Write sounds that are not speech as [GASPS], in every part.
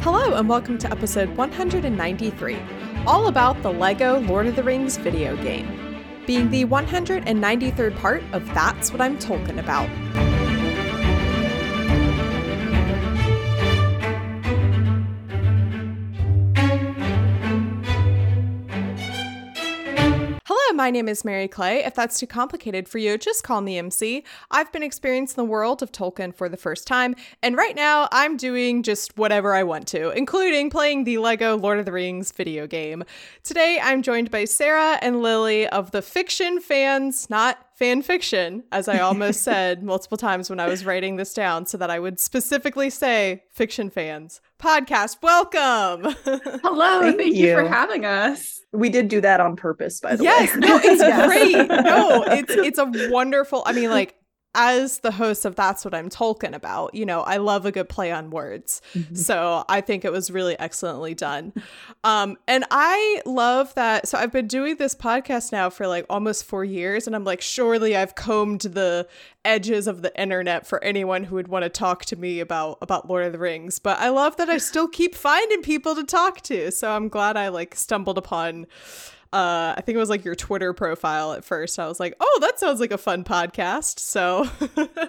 Hello, and welcome to episode 193, all about the LEGO Lord of the Rings video game, being the 193rd part of That's What I'm Tolkien About. My name is Mary Clay. If that's too complicated for you, just call me MC. I've been experiencing the world of Tolkien for the first time, and right now I'm doing just whatever I want to, including playing the LEGO Lord of the Rings video game. Today I'm joined by Sara and Lilly of the Fiction Fans, not fan fiction, as I almost [LAUGHS] said multiple times when I was writing this down, so that I would specifically say fiction fans podcast. Welcome. [LAUGHS] Hello. Thank, thank you. you. for having us. We did do that on purpose, by the yes, way. Yes, no, it's [LAUGHS] great. No, it's it's a wonderful. I mean, like as the host of That's What I'm Tolkien About, you know, I love a good play on words. Mm-hmm. So I think it was really excellently done. Um, and I love that. So I've been doing this podcast now for like almost four years, and I'm like, surely I've combed the edges of the internet for anyone who would want to talk to me about about Lord of the Rings. But I love that I still keep finding people to talk to. So I'm glad I like stumbled upon uh, I think it was like your Twitter profile at first. I was like, oh, that sounds like a fun podcast. So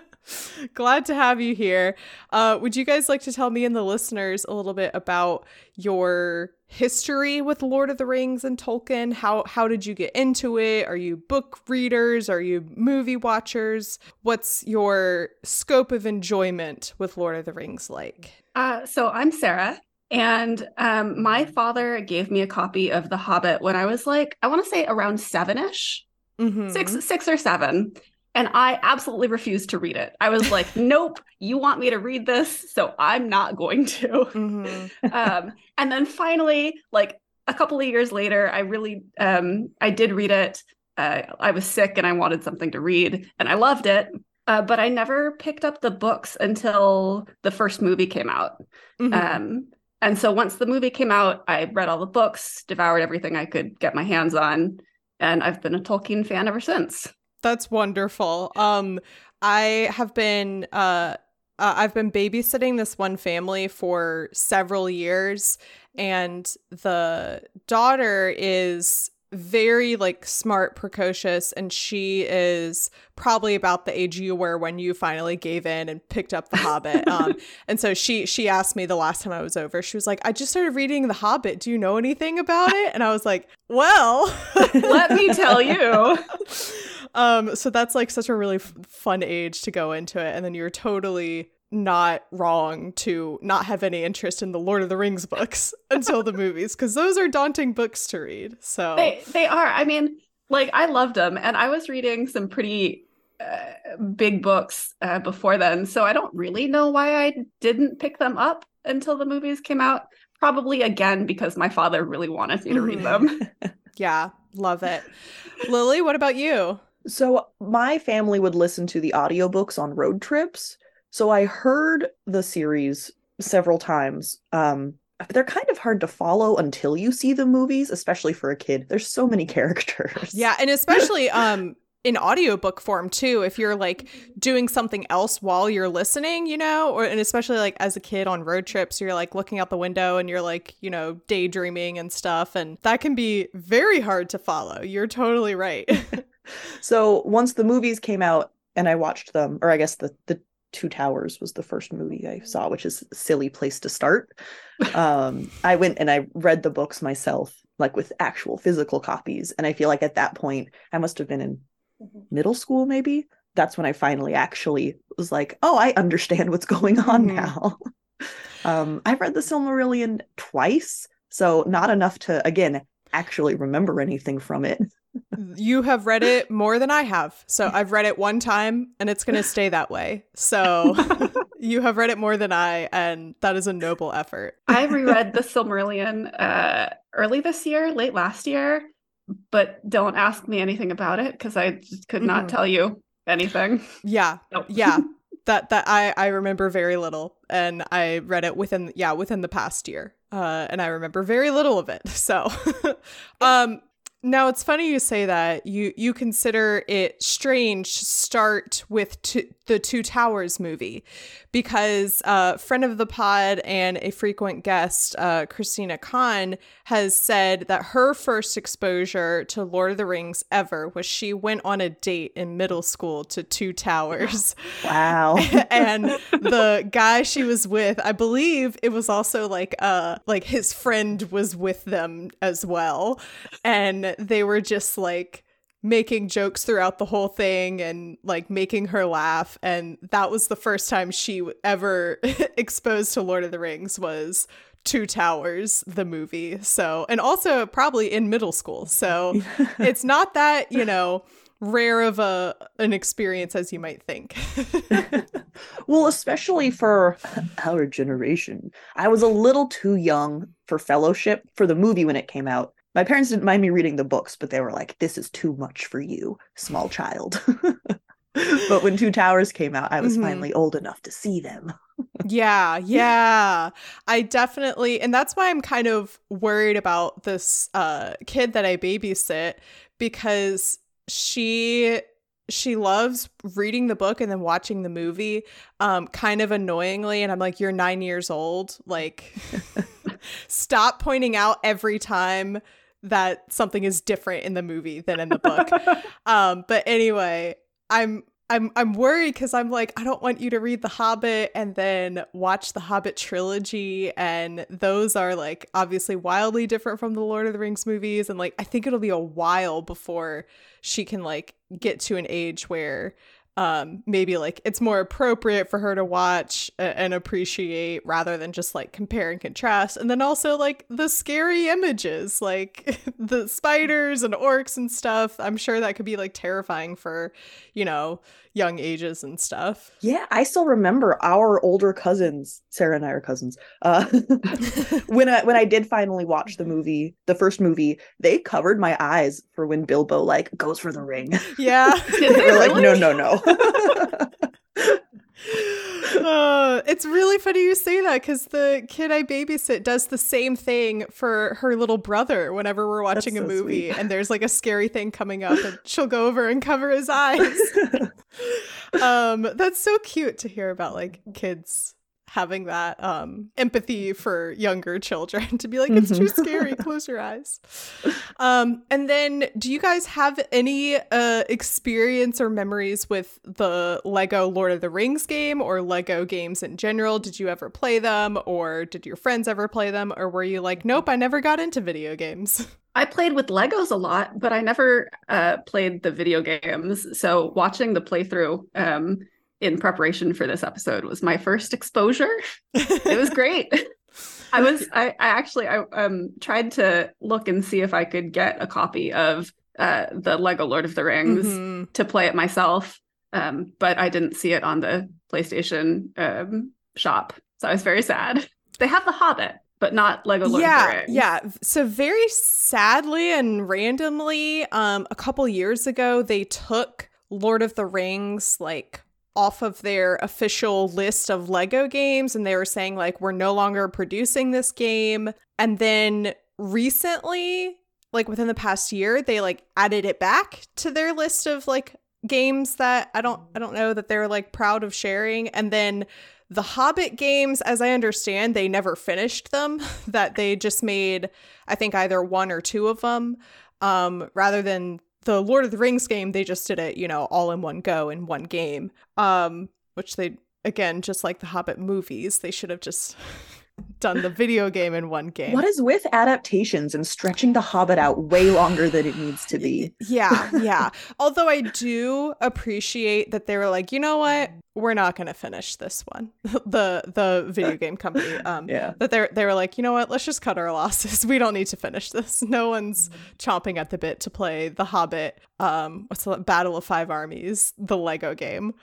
[LAUGHS] glad to have you here. Uh, would you guys like to tell me and the listeners a little bit about your history with Lord of the Rings and Tolkien? How how did you get into it? Are you book readers? Are you movie watchers? What's your scope of enjoyment with Lord of the Rings like? Uh, so I'm Sara. And um, my father gave me a copy of The Hobbit when I was like, I want to say around seven ish, mm-hmm. six, six or seven. And I absolutely refused to read it. I was like, [LAUGHS] nope, you want me to read this, so I'm not going to. Mm-hmm. [LAUGHS] um, and then finally, like a couple of years later, I really, um, I did read it. Uh, I was sick and I wanted something to read, and I loved it. Uh, but I never picked up the books until the first movie came out. Mm-hmm. Um, and so once the movie came out, I read all the books, devoured everything I could get my hands on, and I've been a Tolkien fan ever since. That's wonderful. Um, I have been uh, uh, I've been babysitting this one family for several years, and the daughter is very like smart, precocious, and she is probably about the age you were when you finally gave in and picked up The Hobbit. [LAUGHS] Um, and so she she asked me the last time I was over. She was like, "I just started reading The Hobbit. Do you know anything about it?" And I was like, "Well, [LAUGHS] let me tell you." [LAUGHS] um, so that's like such a really f- fun age to go into it, and then you're totally not wrong to not have any interest in the Lord of the Rings books [LAUGHS] until the movies because those are daunting books to read. So they they are. I mean, like I loved them, and I was reading some pretty uh, big books uh, before then, so I don't really know why I didn't pick them up until the movies came out. Probably again because my father really wanted me to read [LAUGHS] them. Yeah, love it. Lilly, what about you? So my family would listen to the audiobooks on road trips. So I heard the series several times. Um, but they're kind of hard to follow until you see the movies, especially for a kid. There's so many [LAUGHS] characters. Yeah, and especially um in audiobook form too if you're like doing something else while you're listening you know or and especially like as a kid on road trips you're like looking out the window and you're like you know daydreaming and stuff and that can be very hard to follow you're totally right [LAUGHS] [LAUGHS] so once the movies came out and i watched them or i guess the the Two Towers was the first movie I saw, which is a silly place to start. [LAUGHS] Um, I went and I read the books myself, like with actual physical copies. And I feel like at that point, I must have been in mm-hmm. middle school, maybe. That's when I finally actually was like, oh, I understand what's going on mm-hmm. now. [LAUGHS] um, I've read the Silmarillion twice, so not enough to, again, actually remember anything from it you have read it more than I have. So I've read it one time and it's going to stay that way. So [LAUGHS] you have read it more than I, and that is a noble effort. I reread The Silmarillion uh, early this year, late last year, but don't ask me anything about it because I just could not mm-hmm. tell you anything. Yeah. Nope. Yeah. [LAUGHS] that that I I remember very little and I read it within yeah within the past year uh and I remember very little of it [LAUGHS] so um now it's funny you say that. You you consider it strange to start with t- the Two Towers movie because a uh, friend of the pod and a frequent guest, uh, Christina Kahn, has said that her first exposure to Lord of the Rings ever was she went on a date in middle school to Two Towers. [GASPS] Wow. [LAUGHS] and the guy she was with, I believe it was also like uh like his friend was with them as well. And they were just like making jokes throughout the whole thing and like making her laugh and that was the first time she ever [LAUGHS] exposed to Lord of the Rings was Two Towers the movie. So and also probably in middle school. So [LAUGHS] it's not that, you know, rare of a an experience as you might think. [LAUGHS] well, especially for our generation. I was a little too young for fellowship for the movie when it came out my parents didn't mind me reading the books, but they were like, this is too much for you, small child. [LAUGHS] but when Two Towers came out, I was mm-hmm. finally old enough to see them. yeah, [LAUGHS] yeah. I definitely and that's why I'm kind of worried about this uh kid that I babysit because she she loves reading the book and then watching the movie um kind of annoyingly and I'm like you're 9 years old like [LAUGHS] stop pointing out every time that something is different in the movie than in the book. [LAUGHS] um, but anyway, I'm I'm I'm worried because I'm like I don't want you to read The Hobbit and then watch the Hobbit trilogy, and those are like obviously wildly different from the Lord of the Rings movies, and like I think it'll be a while before she can like get to an age where um maybe like it's more appropriate for her to watch and appreciate rather than just like compare and contrast. And then also like the scary images like [LAUGHS] the spiders and orcs and stuff. I'm sure that could be like terrifying for you know young ages and stuff. Yeah, I still remember our older cousins, Sara and I are cousins. Uh, [LAUGHS] when I when I did finally watch the movie, the first movie, they covered my eyes for when Bilbo like goes for the ring. Yeah, [LAUGHS] they're like, [LAUGHS] no, no, no. Uh, it's really funny you say that because the kid I babysit does the same thing for her little brother whenever we're watching That's a so movie sweet. and there's like a scary thing coming up and she'll go over and cover his [LAUGHS] eyes. [LAUGHS] um, that's so cute to hear about like kids having that um, empathy for younger children [LAUGHS] to be like, it's too mm-hmm. scary, [LAUGHS] close your eyes. Um, and then, do you guys have any uh, experience or memories with the Lego Lord of the Rings game or Lego games in general? Did you ever play them, or did your friends ever play them, or were you like, nope, I never got into video games? [LAUGHS] I played with Legos a lot, but I never uh, played the video games. So watching the playthrough um, in preparation for this episode was my first exposure. it was [LAUGHS] great. I was I, I actually I um tried to look and see if I could get a copy of uh the Lego Lord of the Rings mm-hmm. to play it myself. Um, but I didn't see it on the PlayStation um shop. So I was very sad. They have the Hobbit, but not Lego Lord yeah, Yeah. So very sadly and randomly, um, a couple years ago, they took Lord of the Rings like off of their official list of Lego games and they were saying like we're no longer producing this game. And then recently like within the past year they like added it back to their list of like games that I don't I don't know that they're like proud of sharing. And then the Hobbit games as I understand they never finished them [LAUGHS] that they just made I think either one or two of them um rather than the Lord of the Rings game, they just did it, you know, all in one go in one game. Um, which they again, just like the Hobbit movies, they should have just done the video game in one game. What is with adaptations and stretching The Hobbit out way longer than it needs to be? Yeah, yeah. Although I do appreciate that they were like, you know what, we're not going to finish this one. [LAUGHS] the the video game company, [LAUGHS] um, yeah. That they they were like, you know what, let's just cut our losses. [LAUGHS] We don't need to finish this. No one's chomping at the bit to play The Hobbit. Um, what's the Battle of Five Armies, the Lego game.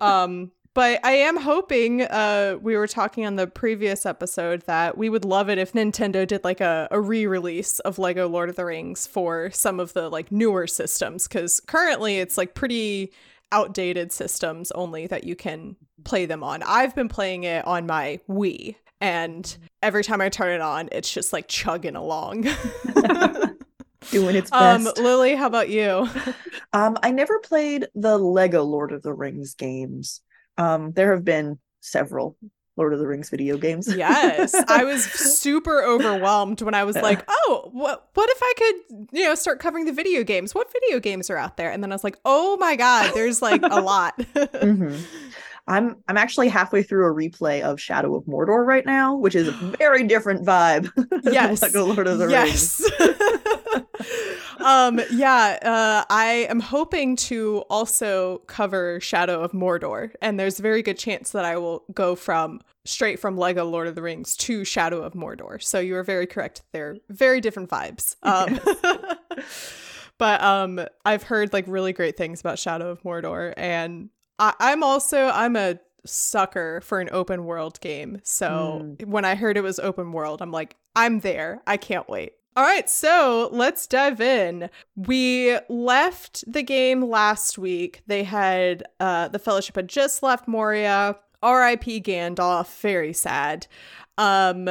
Um, but I am hoping, uh, we were talking on the previous episode that we would love it if Nintendo did like a, a re release of Lego Lord of the Rings for some of the like newer systems. Cause currently it's like pretty outdated systems only that you can play them on. I've been playing it on my Wii, and every time I turn it on, it's just like chugging along. [LAUGHS] Doing its um, best. Um, Lilly, how about you? [LAUGHS] um, I never played the Lego Lord of the Rings games. Um, there have been several Lord of the Rings video games. yes, [LAUGHS] I was super overwhelmed when I was like, "Oh, what what if I could, you know, start covering the video games? What video games are out there?" And then I was like, "Oh my god, there's like a lot." mm-hmm. [LAUGHS] I'm I'm actually halfway through a replay of Shadow of Mordor right now, which is a [GASPS] very different vibe. [LAUGHS] Yes, like Lord of the yes. Rings. [LAUGHS] um, yeah, uh, I am hoping to also cover Shadow of Mordor, and there's a very good chance that I will go from straight from Lego Lord of the Rings to Shadow of Mordor. So you are very correct. They're very different vibes. Um, [LAUGHS] but um, I've heard like really great things about Shadow of Mordor, and I- I'm also I'm a sucker for an open world game. So mm. when I heard it was open world, I'm like, I'm there. I can't wait. All right, so let's dive in. We left the game last week. They had uh the fellowship had just left Moria. R.I.P. Gandalf, very sad. Um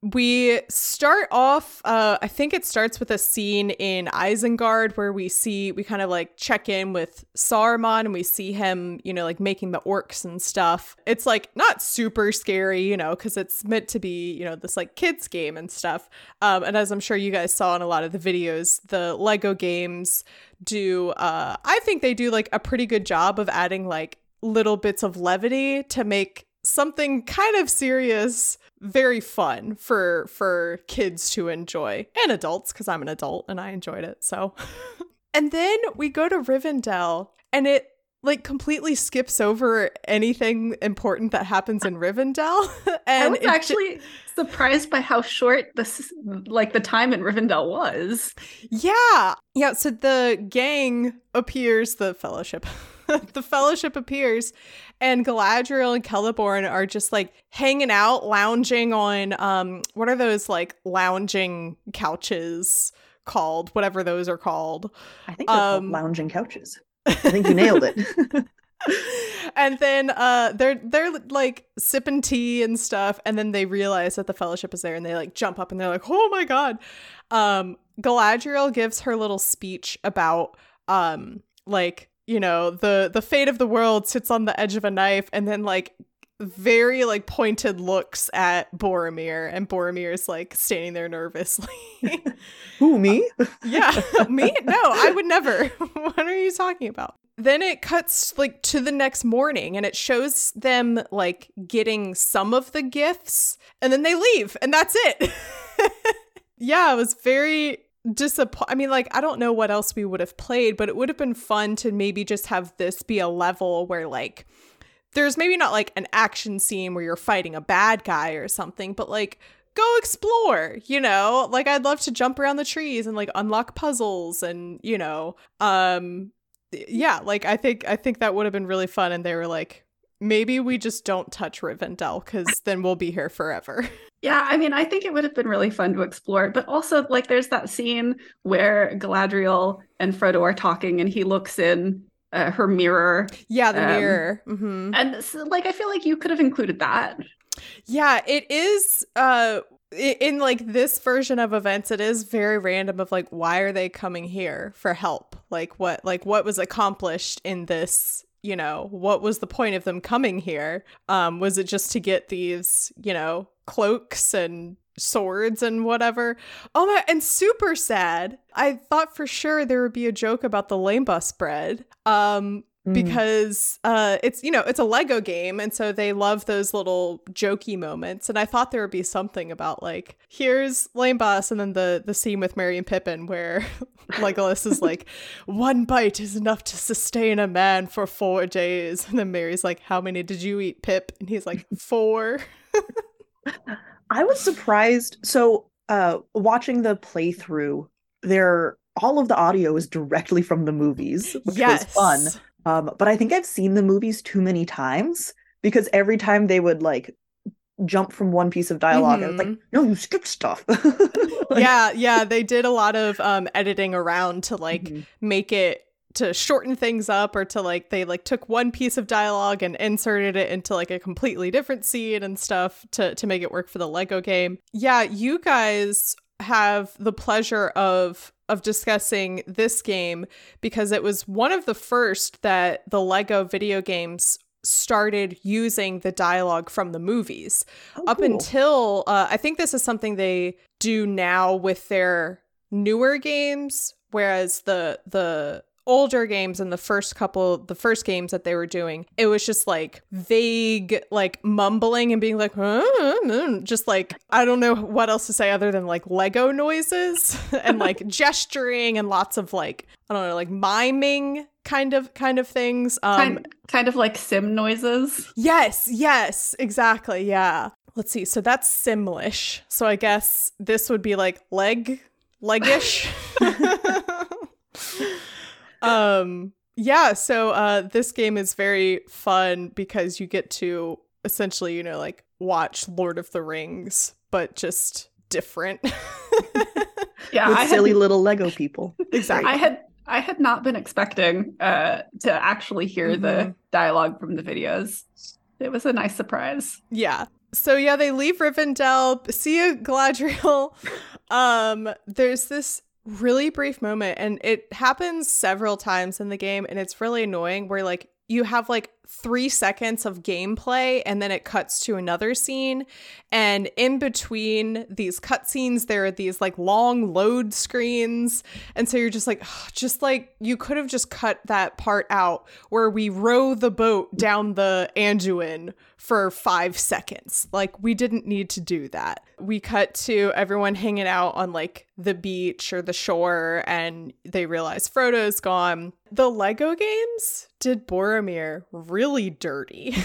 we start off uh i think it starts with a scene in isengard where we see we kind of like check in with saruman and we see him you know like making the orcs and stuff. It's like not super scary you know because it's meant to be you know this like kids game and stuff. Um and as i'm sure you guys saw in a lot of the videos the lego games do uh i think they do like a pretty good job of adding like little bits of levity to make something kind of serious very fun for for kids to enjoy and adults because I'm an adult and I enjoyed it. So [LAUGHS] and then we go to Rivendell and it like completely skips over anything important that happens in Rivendell. [LAUGHS] and I was actually surprised by how short this like the time in Rivendell was. Yeah. Yeah, so the gang appears, the fellowship. [LAUGHS] [LAUGHS] the fellowship appears and Galadriel and Celeborn are just like hanging out, lounging on um what are those like lounging couches called? Whatever those are called. I think they're um, lounging couches. I think you nailed it. [LAUGHS] [LAUGHS] and then uh they're they're like sipping tea and stuff and then they realize that the fellowship is there and they like jump up and they're like oh my god um galadriel gives her little speech about um like you know the the fate of the world sits on the edge of a knife and then like very like pointed looks at Boromir and Boromir is like standing there nervously. [LAUGHS] Who me? Uh, [LAUGHS] yeah, me? No, I would never. [LAUGHS] what are you talking about? Then it cuts like to the next morning and it shows them like getting some of the gifts and then they leave and that's it. yeah, it was very disappoint. I mean, like, I don't know what else we would have played, but it would have been fun to maybe just have this be a level where, like, there's maybe not like an action scene where you're fighting a bad guy or something, but like, go explore, you know? Like, I'd love to jump around the trees and like unlock puzzles and, you know, um, yeah, like, I think, I think that would have been really fun. And they were like, maybe we just don't touch Rivendell because then we'll be here forever. [LAUGHS] Yeah, I mean, I think it would have been really fun to explore, but also like there's that scene where Galadriel and Frodo are talking and he looks in uh, her mirror. Yeah, the um, mirror. Mm-hmm. And so, like I feel like you could have included that. Yeah, it is uh in like this version of events it is very random of like why are they coming here for help? Like what like what was accomplished in this you know what was the point of them coming here? Um was it just to get these you know cloaks and swords and whatever? Oh my and super sad. I thought for sure there would be a joke about the lembas bread. Um Mm. because uh, it's you know it's a Lego game, and so they love those little jokey moments. And I thought there would be something about like here's Lembas, and then the the scene with Merry and Pippin where [LAUGHS] Legolas is like, one bite is enough to sustain a man for four days, and then Merry's like, how many did you eat, Pip? And he's like, [LAUGHS] four. I was surprised. So, uh, watching the playthrough, there all of the audio is directly from the movies, which yes. was fun. Um, but I think I've seen the movies too many times because every time they would like jump from one piece of dialog mm-hmm. I was like, mm-hmm. no, you skipped stuff. [LAUGHS] like, yeah, yeah. They did a lot of um editing around to like mm-hmm. make it to shorten things up or to like they like took one piece of dialogue and inserted it into like a completely different scene and stuff to to make it work for the Lego game. Yeah, you guys have the pleasure of of discussing this game because it was one of the first that the Lego video games started using the dialogue from the movies. Oh, Up cool. until uh, I think this is something they do now with their newer games, whereas the the older games and the first couple the first games that they were doing it was just like vague like mumbling and being like "Huh?" just like i don't know what else to say other than like lego noises [LAUGHS] and like [LAUGHS] gesturing and lots of like i don't know like miming kind of kind of things um kind, kind of like sim noises. yes yes exactly yeah let's see so that's simlish so i guess this would be like leg leggish [LAUGHS] um yeah so uh this game is very fun because you get to essentially you know like watch lord of the rings but just different [LAUGHS] Yeah, With I silly had, little Lego people. [LAUGHS] exactly I had I had not been expecting uh to actually hear Mhm. the dialogue from the videos. It was a nice surprise. Yeah. So yeah, they leave Rivendell. See you, Galadriel. [LAUGHS] um, there's this really brief moment, and it happens several times in the game, and it's really annoying. Where like you have like three seconds of gameplay, and then it cuts to another scene, and in between these cutscenes, there are these like long load screens, and so you're just like, just like you could have just cut that part out where we row the boat down the Anduin for five seconds. Like, we didn't need to do that. We cut to everyone hanging out on like the beach or the shore, and they realize Frodo's gone. The Lego games did Boromir really dirty.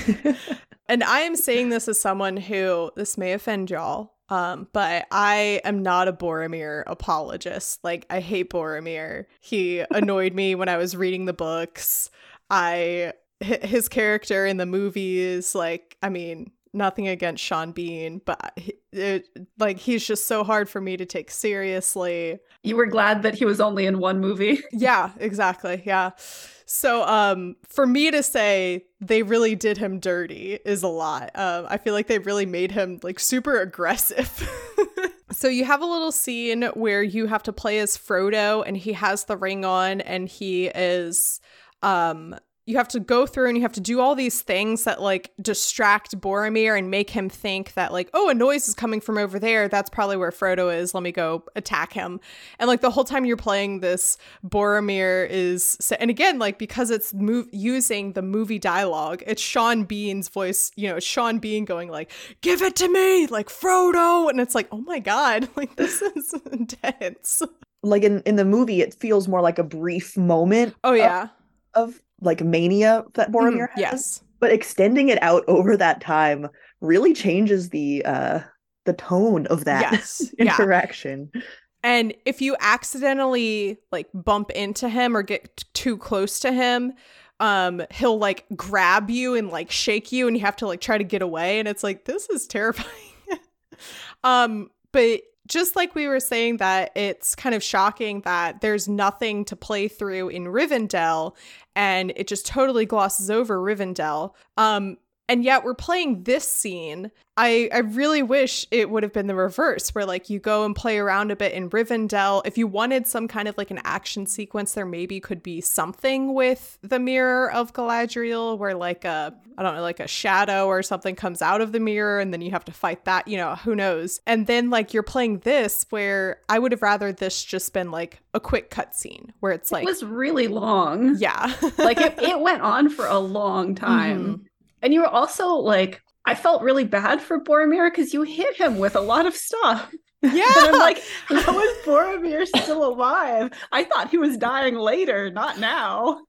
[LAUGHS] and I am saying this as someone who, this may offend y'all, um, but I am not a Boromir apologist. Like, I hate Boromir. He [LAUGHS] annoyed me when I was reading the books. I his character in the movies, like, I mean, nothing against Sean Bean, but it, like he's just so hard for me to take seriously. You were glad that he was only in one movie. [LAUGHS] Yeah, exactly. Yeah. So um for me to say they really did him dirty is a lot. Um I feel like they really made him like super aggressive. [LAUGHS] so you have a little scene where you have to play as Frodo and he has the ring on and he is um you have to go through and you have to do all these things that like distract Boromir and make him think that like oh a noise is coming from over there. That's probably where Frodo is. Let me go attack him. And like the whole time you're playing this Boromir is and again like because it's move using the movie dialogue it's Sean Bean's voice you know it's Sean Bean going like give it to me! Like Frodo! And it's like oh my god. [LAUGHS] Like this is [LAUGHS] intense. Like in, in the movie, it feels more like a brief moment oh yeah. of like mania that Boromir Mhm, has. yes But extending it out over that time really changes the uh the tone of that yes [LAUGHS] yeah interaction. And if you accidentally like bump into him or get t- too close to him, um he'll like grab you and like shake you and you have to like try to get away and it's like this is terrifying. [LAUGHS] um but just like we were saying that it's kind of shocking that there's nothing to play through in Rivendell and it just totally glosses over Rivendell. Um and yet we're playing this scene. I I really wish it would have been the reverse where like you go and play around a bit in Rivendell. If you wanted some kind of like an action sequence there maybe could be something with the mirror of Galadriel where like a I don't know like a shadow or something comes out of the mirror and then you have to fight that, you know, who knows. And then like you're playing this where I would have rather this just been like a quick cutscene where it's like it was really long. yeah. like it, it [LAUGHS] went on for a long mm-hmm. time. And you were also like, I felt really bad for Boromir because you hit him with a lot of stuff. [LAUGHS] yeah. And I'm like, how is Boromir still alive? I thought he was dying later, not now.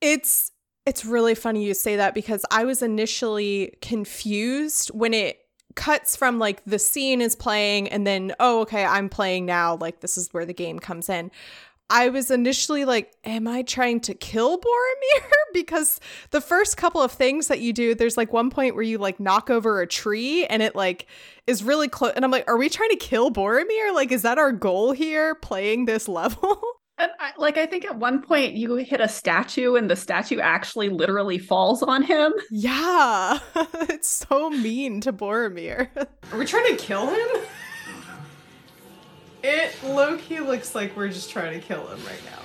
It's it's really funny you say that because I was initially confused when it cuts from like the scene is playing and then oh okay I'm playing now like this is where the game comes in. I was initially like am I trying to kill Boromir [LAUGHS] because the first couple of things that you do there's like one point where you like knock over a tree and it like is really close and I'm like are we trying to kill Boromir like is that our goal here playing this [LAUGHS] level? And I, like, I think at one point you hit a statue and the statue actually literally falls on him. [LAUGHS] Yeah, it's so mean to Boromir. Are we trying to kill him? It low key looks like we're just trying to kill him right now.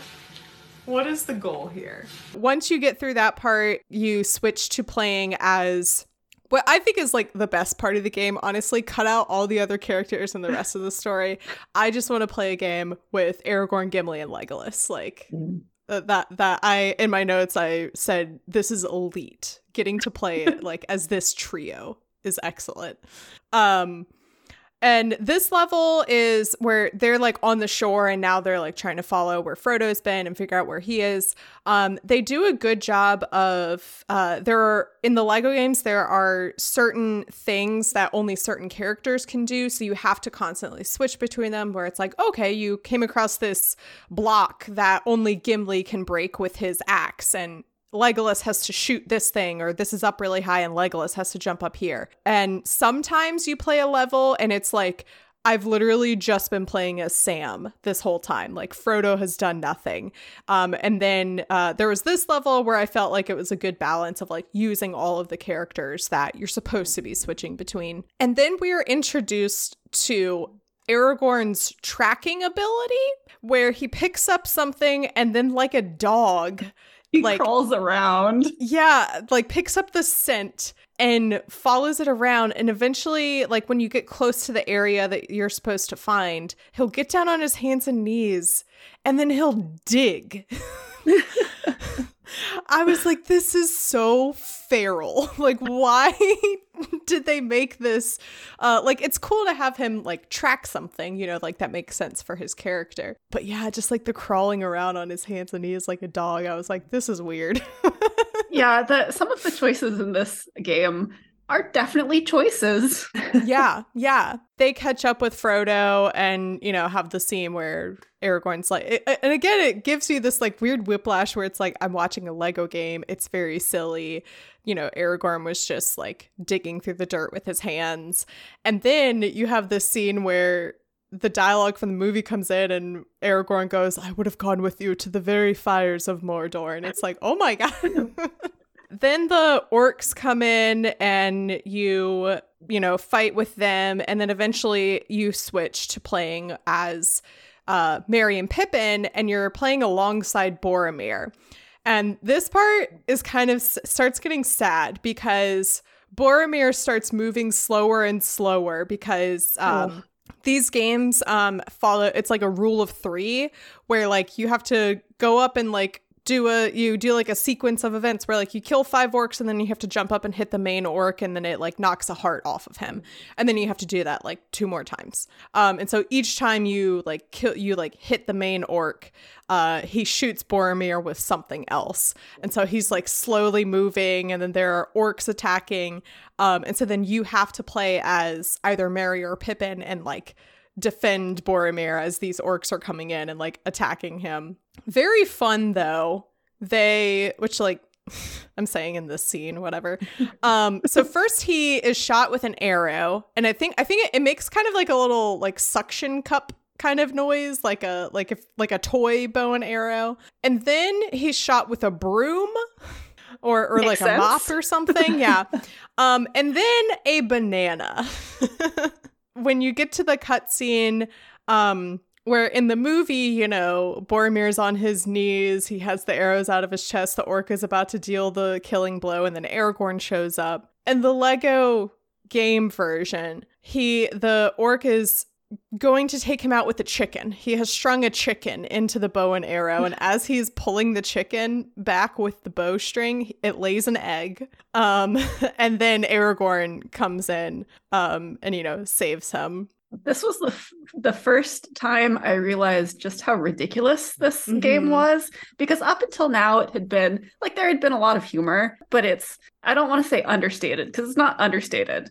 what is the goal here? Once you get through that part, you switch to playing as what I think is like the best part of the game. Honestly, cut out all the other characters and the rest of the story. I just want to play a game with Aragorn, Gimli, and Legolas. Like mm. that. That I in my notes I said this is elite. Getting to play like as this trio is excellent. Um, and this level is where they're like on the shore and now they're like trying to follow where Frodo's been and figure out where he is. Um, they do a good job of uh, there are in the Lego games there are certain things that only certain characters can do, so you have to constantly switch between them. Where it's like, okay, you came across this block that only Gimli can break with his axe, and Legolas has to shoot this thing, or this is up really high and Legolas has to jump up here. And sometimes you play a level and it's like, I've literally just been playing as Sam this whole time. Like Frodo has done nothing. Um, and then uh, there was this level where I felt like it was a good balance of like using all of the characters that you're supposed to be switching between. And then we are introduced to Aragorn's tracking ability, where he picks up something and then, like a dog, he like crawls around. Yeah, like picks up the scent and follows it around and eventually like when you get close to the area that you're supposed to find, he'll get down on his hands and knees and then he'll dig. [LAUGHS] I was like, this is so feral. [LAUGHS] Like, why [LAUGHS] did they make this? Uh, like, it's cool to have him like track something, you know, like that makes sense for his character. But yeah, just like the crawling around on his hands and knees like a dog. I was like, this is weird. [LAUGHS] yeah, the some of the choices in this game are definitely choices. yeah, yeah. They catch up with Frodo and, you know, have the scene where Aragorn's like, and again, it gives you this like weird whiplash where it's like, I'm watching a Lego game. It's very silly. You know, Aragorn was just like digging through the dirt with his hands. And then you have this scene where the dialogue from the movie comes in and Aragorn goes, I would have gone with you to the very fires of Mordor. And it's like, oh my God. [LAUGHS] then the orcs come in and you you know fight with them and then eventually you switch to playing as uh Merry and Pippin and you're playing alongside Boromir. And this part is kind of starts getting sad because Boromir starts moving slower and slower because um oh these games um follow it's like a rule of 3 where like you have to go up and like do a you do like a sequence of events where like you kill five orcs and then you have to jump up and hit the main orc and then it like knocks a heart off of him. And then you have to do that like two more times. Um and so each time you like kill you like hit the main orc uh he shoots boromir with something else. And so he's like slowly moving and then there are orcs attacking. Um and so then you have to play as either merry or pippin and like defend Boromir as these orcs are coming in and like attacking him. Very fun though. They which like [LAUGHS] I'm saying in this scene, whatever. [LAUGHS] Um, so first he is shot with an arrow, and I think I think it, it makes kind of like a little like suction cup kind of noise, like a like if like a toy bow and arrow. And then he's shot with a broom or or Makes like sense. a mop or something. Yeah. [LAUGHS] um, and then a banana when you get to the cutscene, um, where in the movie, you know, Boromir's on his knees, he has the arrows out of his chest, the orc is about to deal the killing blow, and then Aragorn shows up. And the Lego game version, he the orc is going to take him out with a chicken. He has strung a chicken into the bow and arrow, and [LAUGHS] as he's pulling the chicken back with the bowstring, it lays an egg. Um, [LAUGHS] and then Aragorn comes in, um, and you know saves him. This was the f- the first time I realized just how ridiculous this mm-hmm. game was because up until now it had been like there had been a lot of humor, but it's I don't want to say understated because it's not understated,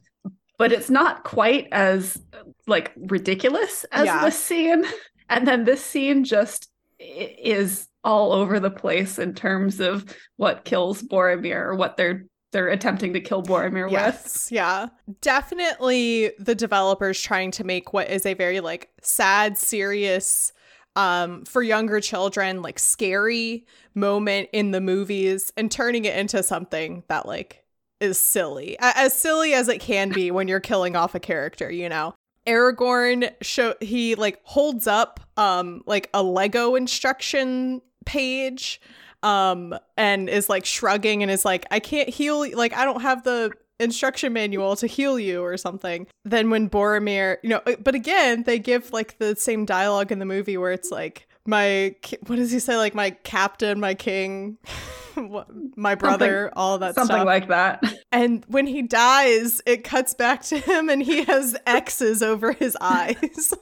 but it's not quite as like ridiculous as yeah. this scene. And then this scene just is all over the place in terms of what kills Boromir or what they're they're attempting to kill Boromir yes, with. Yeah. Definitely the developers trying to make what is a very like sad, serious um for younger children like scary moment in the movies and turning it into something that like is silly, as silly as it can be when you're killing off a character, you know. Aragorn show he like holds up um like a Lego instruction page um and is like shrugging and is like I can't heal like I don't have the instruction manual to heal you or something. Then when Boromir, you know, but again, they give like the same dialogue in the movie where it's like my what does he say like my captain, my king, [LAUGHS] my brother, something, all that stuff. something stuff. like that. And when he dies, it cuts back to him and he has X's over his eyes.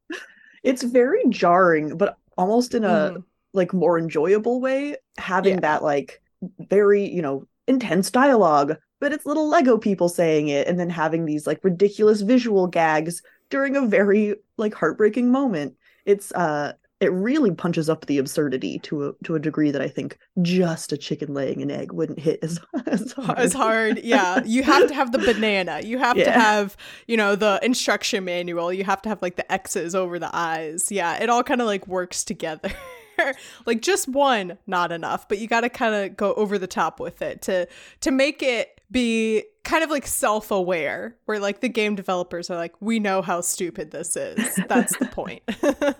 [LAUGHS] it's very jarring, but almost in a mm. like more enjoyable way having yeah. that like very, you know, intense dialogue but it's little Lego people saying it and then having these like ridiculous visual gags during a very like heartbreaking moment. It's uh it really punches up the absurdity to a to a degree that I think just a chicken laying an egg wouldn't hit as [LAUGHS] as hard. As hard, [LAUGHS] yeah. You have to have the banana. You have yeah. to have, you know, the instruction manual. You have to have like the X's over the eyes. Yeah, it all kind of like works together. [LAUGHS] like just one, not enough, but you got to kind of go over the top with it to to make it be kind of like self-aware where like the game developers are like we know how stupid this is that's the point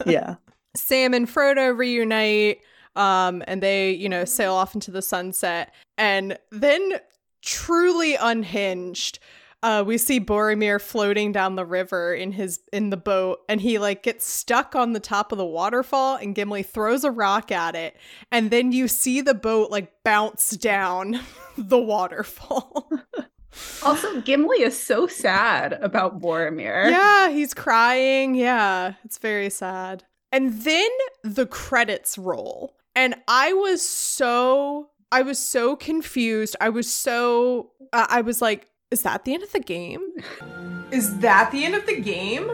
yeah sam and frodo reunite um and they you know sail off into the sunset and then truly unhinged uh, we see Boromir floating down the river in his in the boat, and he like gets stuck on the top of the waterfall, and Gimli throws a rock at it, and then you see the boat like bounce down [LAUGHS] the waterfall. [LAUGHS] also, Gimli is so sad about Boromir. Yeah, he's crying. Yeah, it's very sad. And then the credits roll, and I was so I was so confused. I was so uh, I was like is that the end of the game? Is that the end of the game?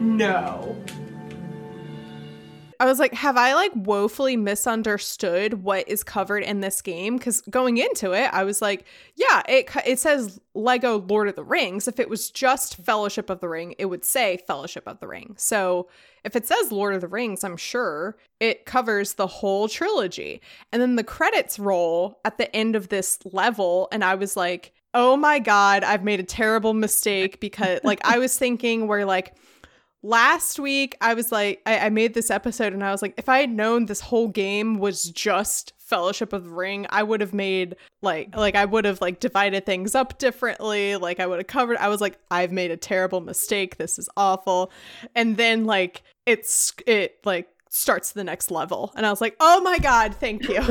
No. I was like, have I like woefully misunderstood what is covered in this game? Because going into it, I was like, yeah, it it says Lego Lord of the Rings. If it was just Fellowship of the Ring, it would say Fellowship of the Ring. So if it says Lord of the Rings, I'm sure it covers the whole trilogy. And then the credits roll at the end of this level, and I was like, oh my god, I've made a terrible mistake because like I was thinking where like last week I was like, I, I, made this episode and I was like, if I had known this whole game was just Fellowship of the Ring, I would have made like, like I would have like divided things up differently. Like I would have covered. I was like, I've made a terrible mistake. This is awful. And then like it's it like starts the next level, and I was like, oh my god, thank you. [LAUGHS] [LAUGHS]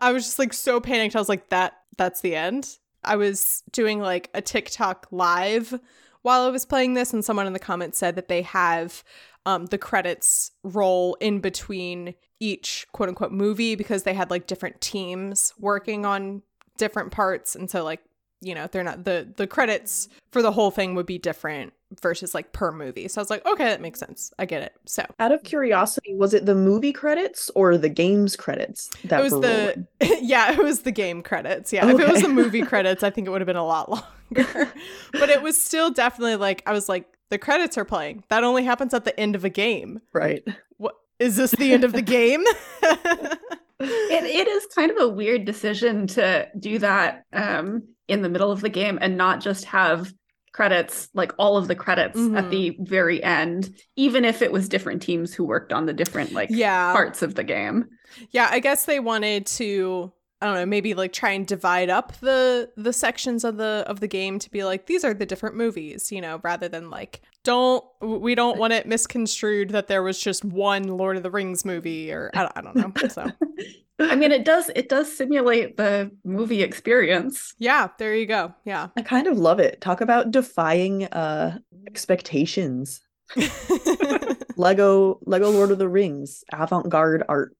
I was just like so panicked. I was like, that that's the end. I was doing like a TikTok live while I was playing this, and someone in the comments said that they have um, the credits roll in between each quote unquote movie because they had like different teams working on different parts. And so, like, you know, they're not the the credits for the whole thing would be different versus like per movie. So I was like, okay, that makes sense. I get it. So out of curiosity, was it the movie credits or the games credits that it was the [LAUGHS] yeah, it was the game credits. Yeah. Okay. If it was the movie [LAUGHS] credits, I think it would have been a lot longer. [LAUGHS] but it was still definitely like I was like, the credits are playing. That only happens at the end of a game. Right. What is this the end of the [LAUGHS] game? it, it is kind of a weird decision to do that um, in the middle of the game and not just have credits, like all of the credits mm-hmm. at the very end, even if it was different teams who worked on the different like yeah. parts of the game. Yeah, I guess they wanted to I don't know, maybe like try and divide up the the sections of the of the game to be like these are the different movies, you know, rather than like don't we don't want it misconstrued that there was just one Lord of the Rings movie or I, I don't know. So [LAUGHS] I mean, it does it does simulate the movie experience. Yeah, there you go. Yeah, I kind of love it. Talk about defying uh expectations. [LAUGHS] Lego Lego Lord of the Rings avant-garde art.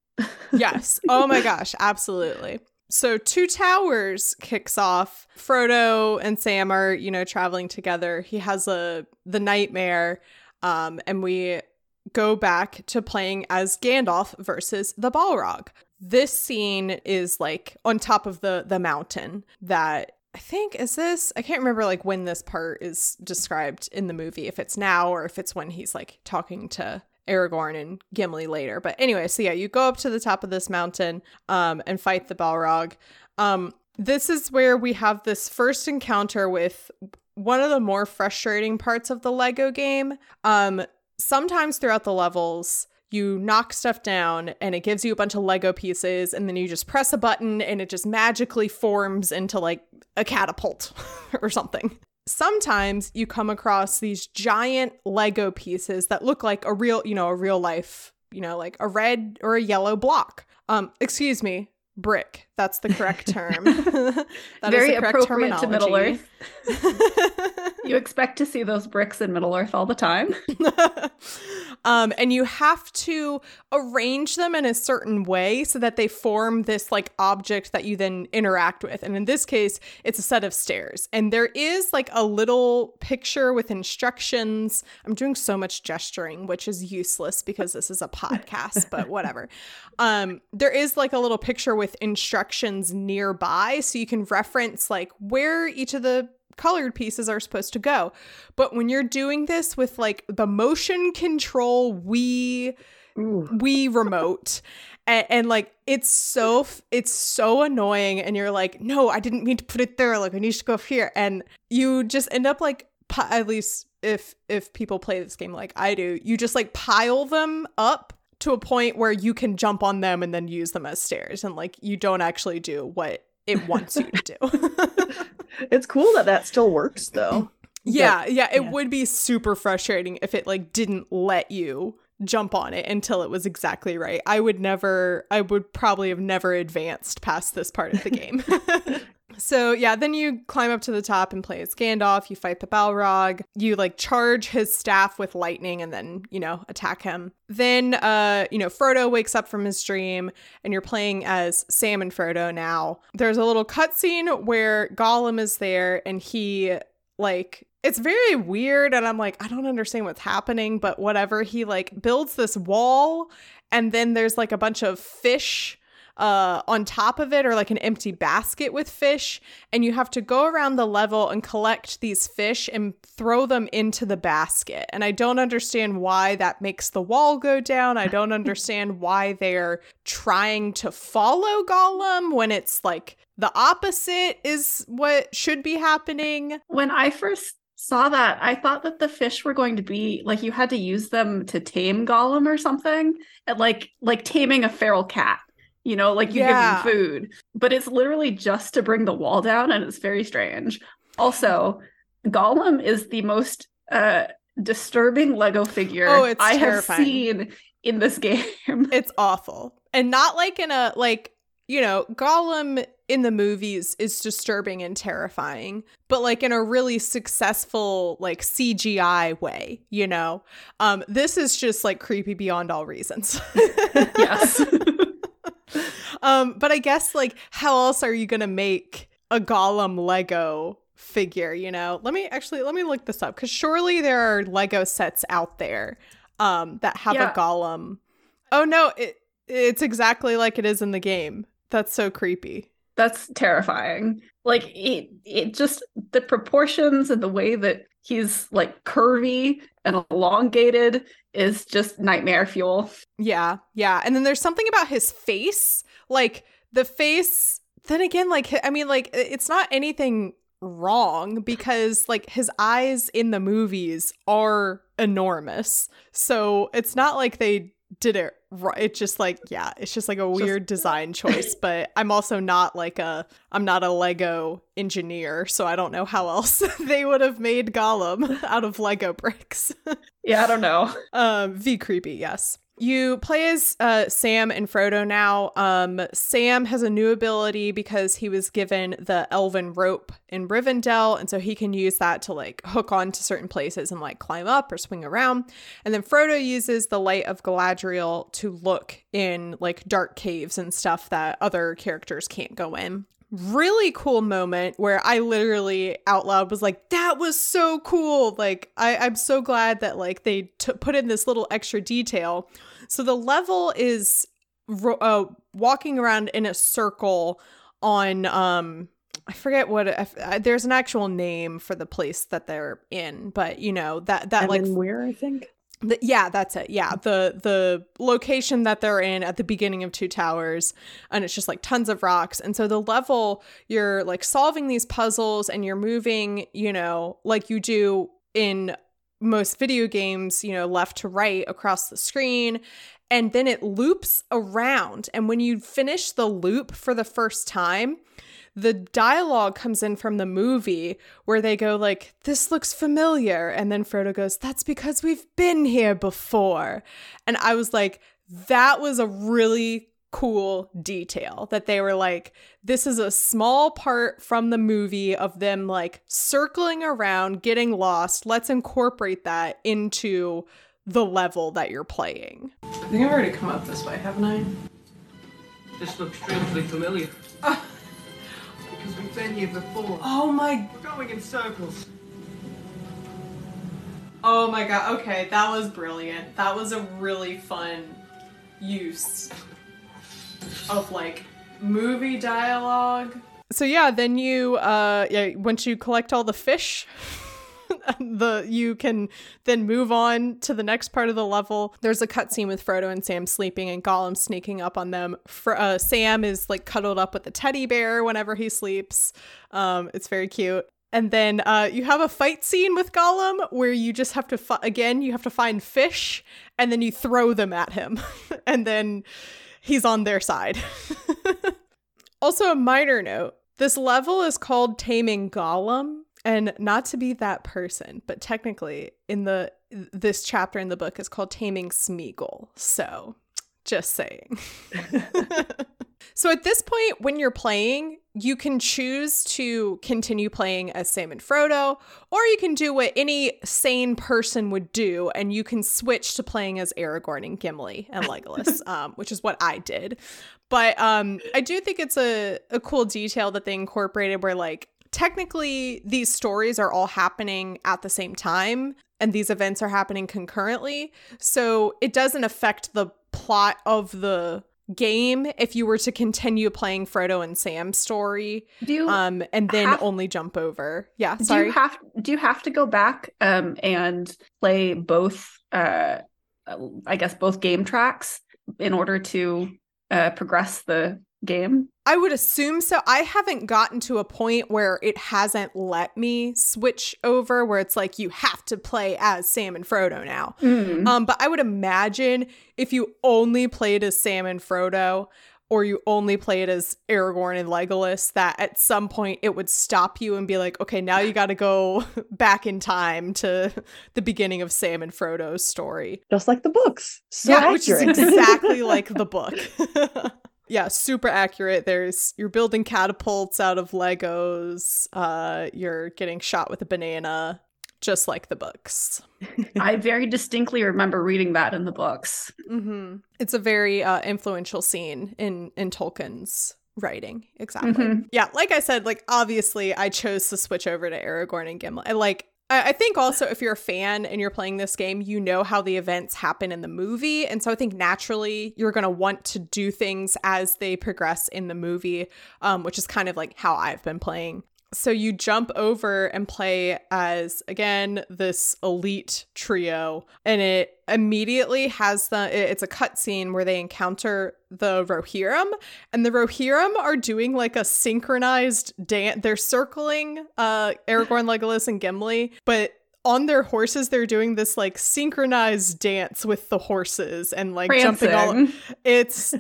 yes. Oh my gosh, absolutely. So Two Towers kicks off. Frodo and Sam are, you know, traveling together. He has a the nightmare um and we go back to playing as Gandalf versus the Balrog this scene is like on top of the the mountain that I think is this I can't remember like when this part is described in the movie if it's now or if it's when he's like talking to Aragorn and Gimli later. But anyway, so yeah, you go up to the top of this mountain um and fight the Balrog. Um this is where we have this first encounter with one of the more frustrating parts of the Lego game. Um, sometimes throughout the levels, you knock stuff down and it gives you a bunch of Lego pieces, and then you just press a button and it just magically forms into like a catapult [LAUGHS] or something. Sometimes you come across these giant Lego pieces that look like a real, you know, a real life, you know, like a red or a yellow block. Um, excuse me, brick. That's the correct term. [LAUGHS] that Very appropriate to Middle Earth. [LAUGHS] you expect to see those bricks in Middle Earth all the time. [LAUGHS] um, and you have to arrange them in a certain way so that they form this like object that you then interact with. And in this case, it's a set of stairs. And there is like a little picture with instructions. I'm doing so much gesturing, which is useless because this is a podcast, but whatever. Um, there is like a little picture with instructions nearby so you can reference like where each of the colored pieces are supposed to go. But when you're doing this with like the motion control Wii Wii remote [LAUGHS] and, and, like it's so it's so annoying and you're like no I didn't mean to put it there like I need to go here and you just end up like at least if if people play this game like I do you just like pile them up to a point where you can jump on them and then use them as stairs and like you don't actually do what it wants you to do. [LAUGHS] it's cool that that still works though. Yeah, but, yeah, it yeah. would be super frustrating if it like didn't let you jump on it until it was exactly right. I would never I would probably have never advanced past this part of the game. [LAUGHS] [LAUGHS] So yeah, then you climb up to the top and play as Gandalf. You fight the Balrog. You like charge his staff with lightning and then you know attack him. Then uh you know Frodo wakes up from his dream and you're playing as Sam and Frodo now. There's a little cutscene where Gollum is there and he like it's very weird and I'm like I don't understand what's happening but whatever. He like builds this wall and then there's like a bunch of fish uh, on top of it or like an empty basket with fish. And you have to go around the level and collect these fish and throw them into the basket. And I don't understand why that makes the wall go down. I don't [LAUGHS] understand why they're trying to follow Gollum when it's like the opposite is what should be happening. When I first saw that, I thought that the fish were going to be like you had to use them to tame Gollum or something, and like like taming a feral cat you know, like you yeah. give them food, but it's literally just to bring the wall down, and it's very strange. Also, Gollum is the most uh, disturbing Lego figure oh, I terrifying. have seen in this [LAUGHS] game. it's awful, and not like in a like you know, Gollum in the movies is disturbing and terrifying, but like in a really successful like CGI way, you know. Um this is just like creepy beyond all reasons. [LAUGHS] yes. [LAUGHS] [LAUGHS] um, but I guess like how else are you gonna make a Gollum Lego figure? You know, let me actually let me look this up because surely there are Lego sets out there um, that have yeah. a Gollum. Oh no, it it's exactly like it is in the game. That's so creepy. That's terrifying. Like it it just the proportions and the way that he's like curvy and elongated is just nightmare fuel. Yeah, yeah. And then there's something about his face, like the face. Then again, like I mean, like it's not anything wrong because like his eyes in the movies are enormous. So it's not like they did it right. It's just like, yeah, it's just like a weird just... design [LAUGHS] choice. But I'm also not like a, I'm not a Lego engineer, so I don't know how else [LAUGHS] they would have made Gollum [LAUGHS] out of Lego bricks. yeah, I don't know. Um, V creepy, yes. You play as uh, Sam and Frodo now. Um, Sam has a new ability because he was given the elven rope in Rivendell, and so he can use that to like hook on to certain places and like climb up or swing around. And then Frodo uses the light of Galadriel to look in like dark caves and stuff that other characters can't go in really cool moment where I literally out loud was like, that was so cool. Like, I, I'm so glad that like they t- put in this little extra detail. So the level is ro- uh, walking around in a circle on, um, I forget what uh, there's an actual name for the place that they're in, but you know that that and like where I think The, yeah, that's it. Yeah, the the location that they're in at the beginning of Two Towers, and it's just like tons of rocks. And so the level you're like solving these puzzles, and you're moving, you know, like you do in most video games, you know, left to right across the screen. And then it loops around. And when you finish the loop for the first time, the dialogue comes in from the movie where they go like this looks familiar and then Frodo goes that's because we've been here before and I was like that was a really cool detail that they were like this is a small part from the movie of them like circling around getting lost let's incorporate that into the level that you're playing I think I've already come up this way, haven't I? This looks strangely familiar. Ah. Because we've been here before. Oh my We're going in circles. Oh my god, okay, that was brilliant. That was a really fun use of like movie dialogue. So yeah, then you uh yeah, once you collect all the fish, [LAUGHS] [LAUGHS] the you can then move on to the next part of the level. There's a cutscene with Frodo and Sam sleeping and Gollum sneaking up on them. Fr- uh, Sam is like cuddled up with the teddy bear whenever he sleeps. Um, it's very cute. And then uh, you have a fight scene with Gollum where you just have to fi- again you have to find fish and then you throw them at him, [LAUGHS] and then he's on their side. [LAUGHS] also, a minor note: this level is called Taming Gollum, and not to be that person, but technically in the this chapter in the book is called Taming Smeagol. So, just saying. [LAUGHS] so at this point when you're playing, you can choose to continue playing as Sam and Frodo, or you can do what any sane person would do, and you can switch to playing as Aragorn and Gimli and Legolas, [LAUGHS] um, which is what I did. But um, I do think it's a, a cool detail that they incorporated where like technically these stories are all happening at the same time and these events are happening concurrently. So it doesn't affect the plot of the game if you were to continue playing Frodo and Sam's story Do you um and then have- only jump over. Yeah, do you have do you have to go back um and play both uh I guess both game tracks in order to uh progress the game? I would assume so. I haven't gotten to a point where it hasn't let me switch over where it's like you have to play as Sam and Frodo now. Mm. Um, but I would imagine if you only played as Sam and Frodo, or you only played as Aragorn and Legolas, that at some point it would stop you and be like, okay, now you got to go [LAUGHS] back in time to the beginning of Sam and Frodo's story. Just like the books. So yeah, which is exactly [LAUGHS] like the book. [LAUGHS] yeah, super accurate. There's you're building catapults out of Legos. Uh, you're getting shot with a banana, just like the books. [LAUGHS] I very distinctly remember reading that in the books. hmm It's a very uh, influential scene in in Tolkien's writing. Exactly. Mhm. Yeah, like I said, like obviously I chose to switch over to Aragorn and Gimli. Like. I think also if you're a fan and you're playing this game, you know how the events happen in the movie. And so I think naturally you're going to want to do things as they progress in the movie, um, which is kind of like how I've been playing. So you jump over and play as again this elite trio, and it immediately has the it's a cutscene where they encounter the Rohirrim, and the Rohirrim are doing like a synchronized dance. They're circling uh Aragorn, Legolas, and Gimli, but on their horses they're doing this like synchronized dance with the horses and like jumping all Prancing. it's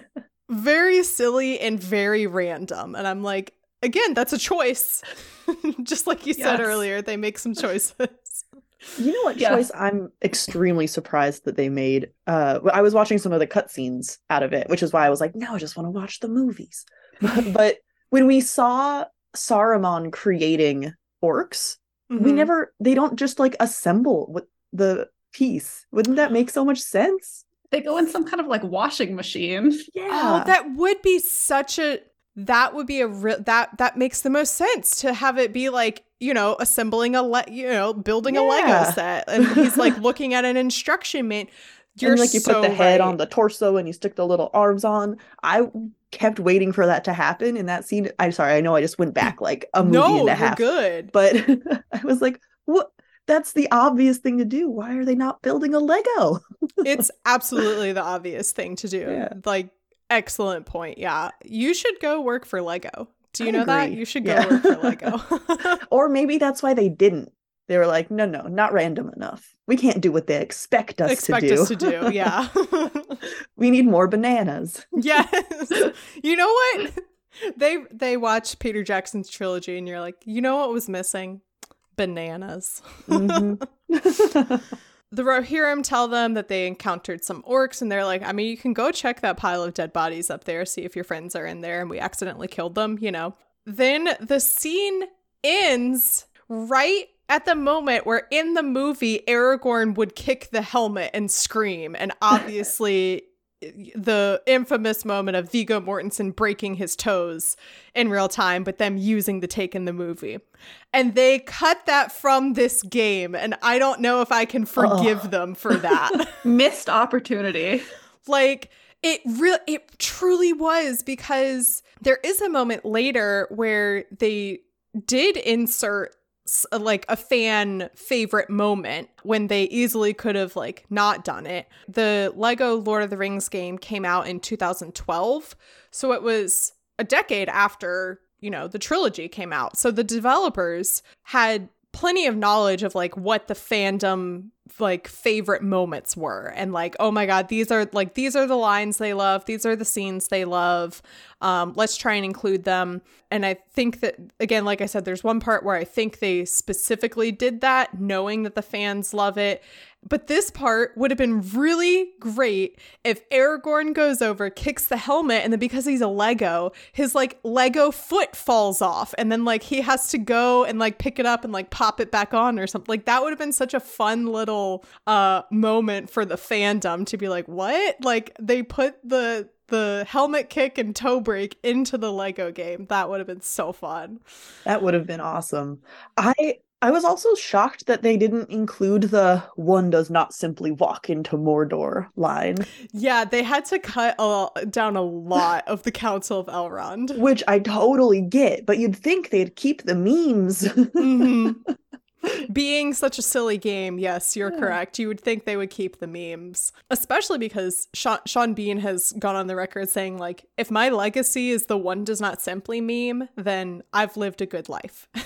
very silly and very random. And I'm like, again, that's a choice. [LAUGHS] Just like you said earlier, they make some choices. [LAUGHS] You know what Yeah. choice I'm extremely surprised that they made? Uh, I was watching some of the cutscenes out of it, which is why I was like, no, I just want to watch the movies. [LAUGHS] but when we saw Saruman creating orcs, we Mhm. never, they don't just like assemble with the piece. Wouldn't that make so much sense? They go in some kind of like washing machine. Oh, that would be such a that would be a real that that makes the most sense to have it be like you know assembling a le- you know building a Lego set and he's like [LAUGHS] looking at an instruction man. You're and like you so put the head right. on the torso and you stick the little arms on. I kept waiting for that to happen in that scene. I'm sorry, I know I just went back like a movie no, and a half. good. but [LAUGHS] I was like, what? That's the obvious thing to do. Why are they not building a Lego? it's absolutely the obvious thing to do. [LAUGHS] Yeah. Like, excellent point. Yeah. You should go work for Lego. Do you I know that? You should go Yeah. work for Lego. [LAUGHS] or maybe that's why they didn't. They were like, no, no, not random enough. We can't do what they expect us Expect to do. Expect us to do. [LAUGHS] Yeah. [LAUGHS] we need more bananas. yes. You know what? They they watched Peter Jackson's trilogy and you're like, you know what was missing? Bananas. Mhm. The Rohirrim tell them that they encountered some orcs, and they're like, I mean, you can go check that pile of dead bodies up there, see if your friends are in there, and we accidentally killed them, you know. Then the scene ends right at the moment where in the movie Aragorn would kick the helmet and scream, and [LAUGHS] obviously the infamous moment of Viggo Mortensen breaking his toes in real time, but them using the take in the movie. And they cut that from this game, and I don't know if I can forgive them for that. [LAUGHS] [LAUGHS] Missed opportunity. like it really it truly was because there is a moment later where they did insert like a fan favorite moment when they easily could have like not done it. The Lego Lord of the Rings game came out in 2012, so it was a decade after, you know, the trilogy came out. So the developers had plenty of knowledge of like what the fandom like favorite moments were. And like oh my god these are like these are the lines they love. These are the scenes they love. Um let's try and include them. And i think that again like i said there's one part where i think they specifically did that knowing that the fans love it but this part would have been really great if Aragorn goes over, kicks the helmet, and then because he's a Lego, his like Lego foot falls off, and then like he has to go and like pick it up and like pop it back on or something. Like that would have been such a fun little uh moment for the fandom to be like, what? Like they put the the helmet kick and toe break into the Lego game. That would have been so fun. That would have been awesome. I I was also shocked that they didn't include the one does not simply walk into Mordor line, Yeah, they had to cut a, down a lot of the Council of Elrond. which I totally get, but you'd think they'd keep the memes. Mhm. [LAUGHS] Being such a silly game, yes, you're Yeah. correct. You would think they would keep the memes, especially because Sean, Sean Bean has gone on the record saying, like, if my legacy is the one does not simply meme, then I've lived a good life. [LAUGHS]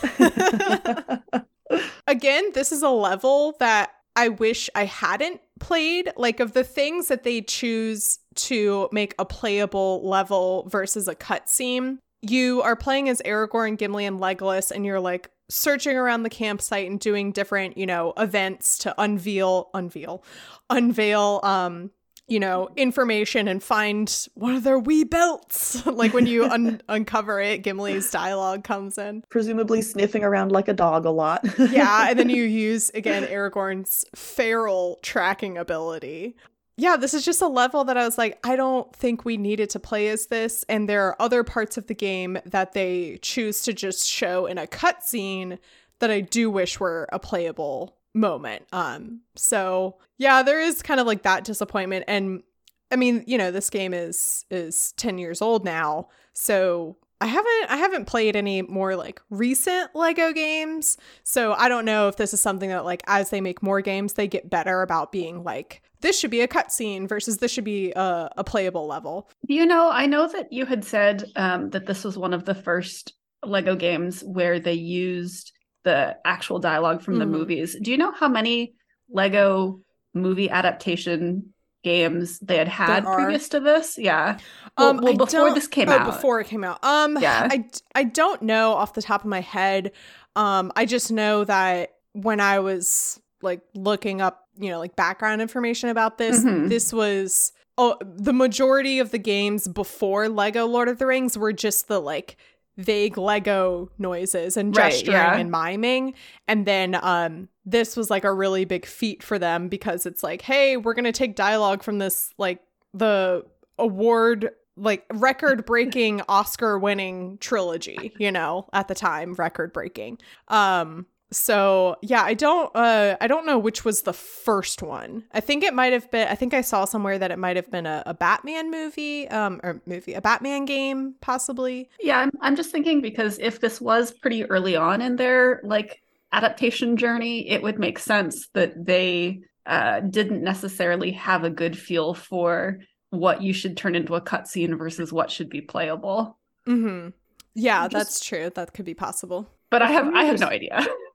Again, this is a level that I wish I hadn't played. Like, of the things that they choose to make a playable level versus a cutscene, you are playing as Aragorn, Gimli, and Legolas, and you're like searching around the campsite and doing different, you know, events to unveil, unveil, unveil, um, you know, information and find one of their wee belts. [LAUGHS] like when you un- [LAUGHS] uncover it, Gimli's dialogue comes in. Presumably sniffing around like a dog a lot. Yeah, and then you [LAUGHS] use again Aragorn's feral tracking ability. Yeah, this is just a level that I was like, I don't think we needed to play as this. And there are other parts of the game that they choose to just show in a cutscene that I do wish were a playable moment. Um, so yeah, there is kind of like that disappointment. And I mean, you know, this game is is 10 years old now. So I haven't I haven't played any more like recent Lego games. So I don't know if this is something that like as they make more games, they get better about being like this should be a cutscene versus this should be a, a playable level. You know, I know that you had said um, that this was one of the first Lego games where they used the actual dialogue from the Mhm. movies. Do you know how many Lego movie adaptation games they had had previous to this? Yeah. Well, Um, well, before this came oh, out. before it came out. Um, Yeah. I I don't know off the top of my head. Um, I just know that when I was like looking up, you know, like background information about this, Mhm. this was oh, the majority of the games before Lego Lord of the Rings were just the like vague Lego noises and Right, gesturing yeah. and miming. And then um this was like a really big feat for them because it's like, hey, we're gonna take dialogue from this like the award like record breaking [LAUGHS] Oscar winning trilogy, you know, at the time, record breaking. Um so yeah, I don't uh I don't know which was the first one. I think it might have been I think I saw somewhere that it might have been a, a Batman movie, um or movie, a Batman game, possibly. Yeah, I'm, I'm just thinking because if this was pretty early on in their like adaptation journey, it would make sense that they uh, didn't necessarily have a good feel for what you should turn into a cutscene versus what should be playable. Mm-hmm. Yeah, Just- that's true. That could be possible. But I have I have no idea. [LAUGHS]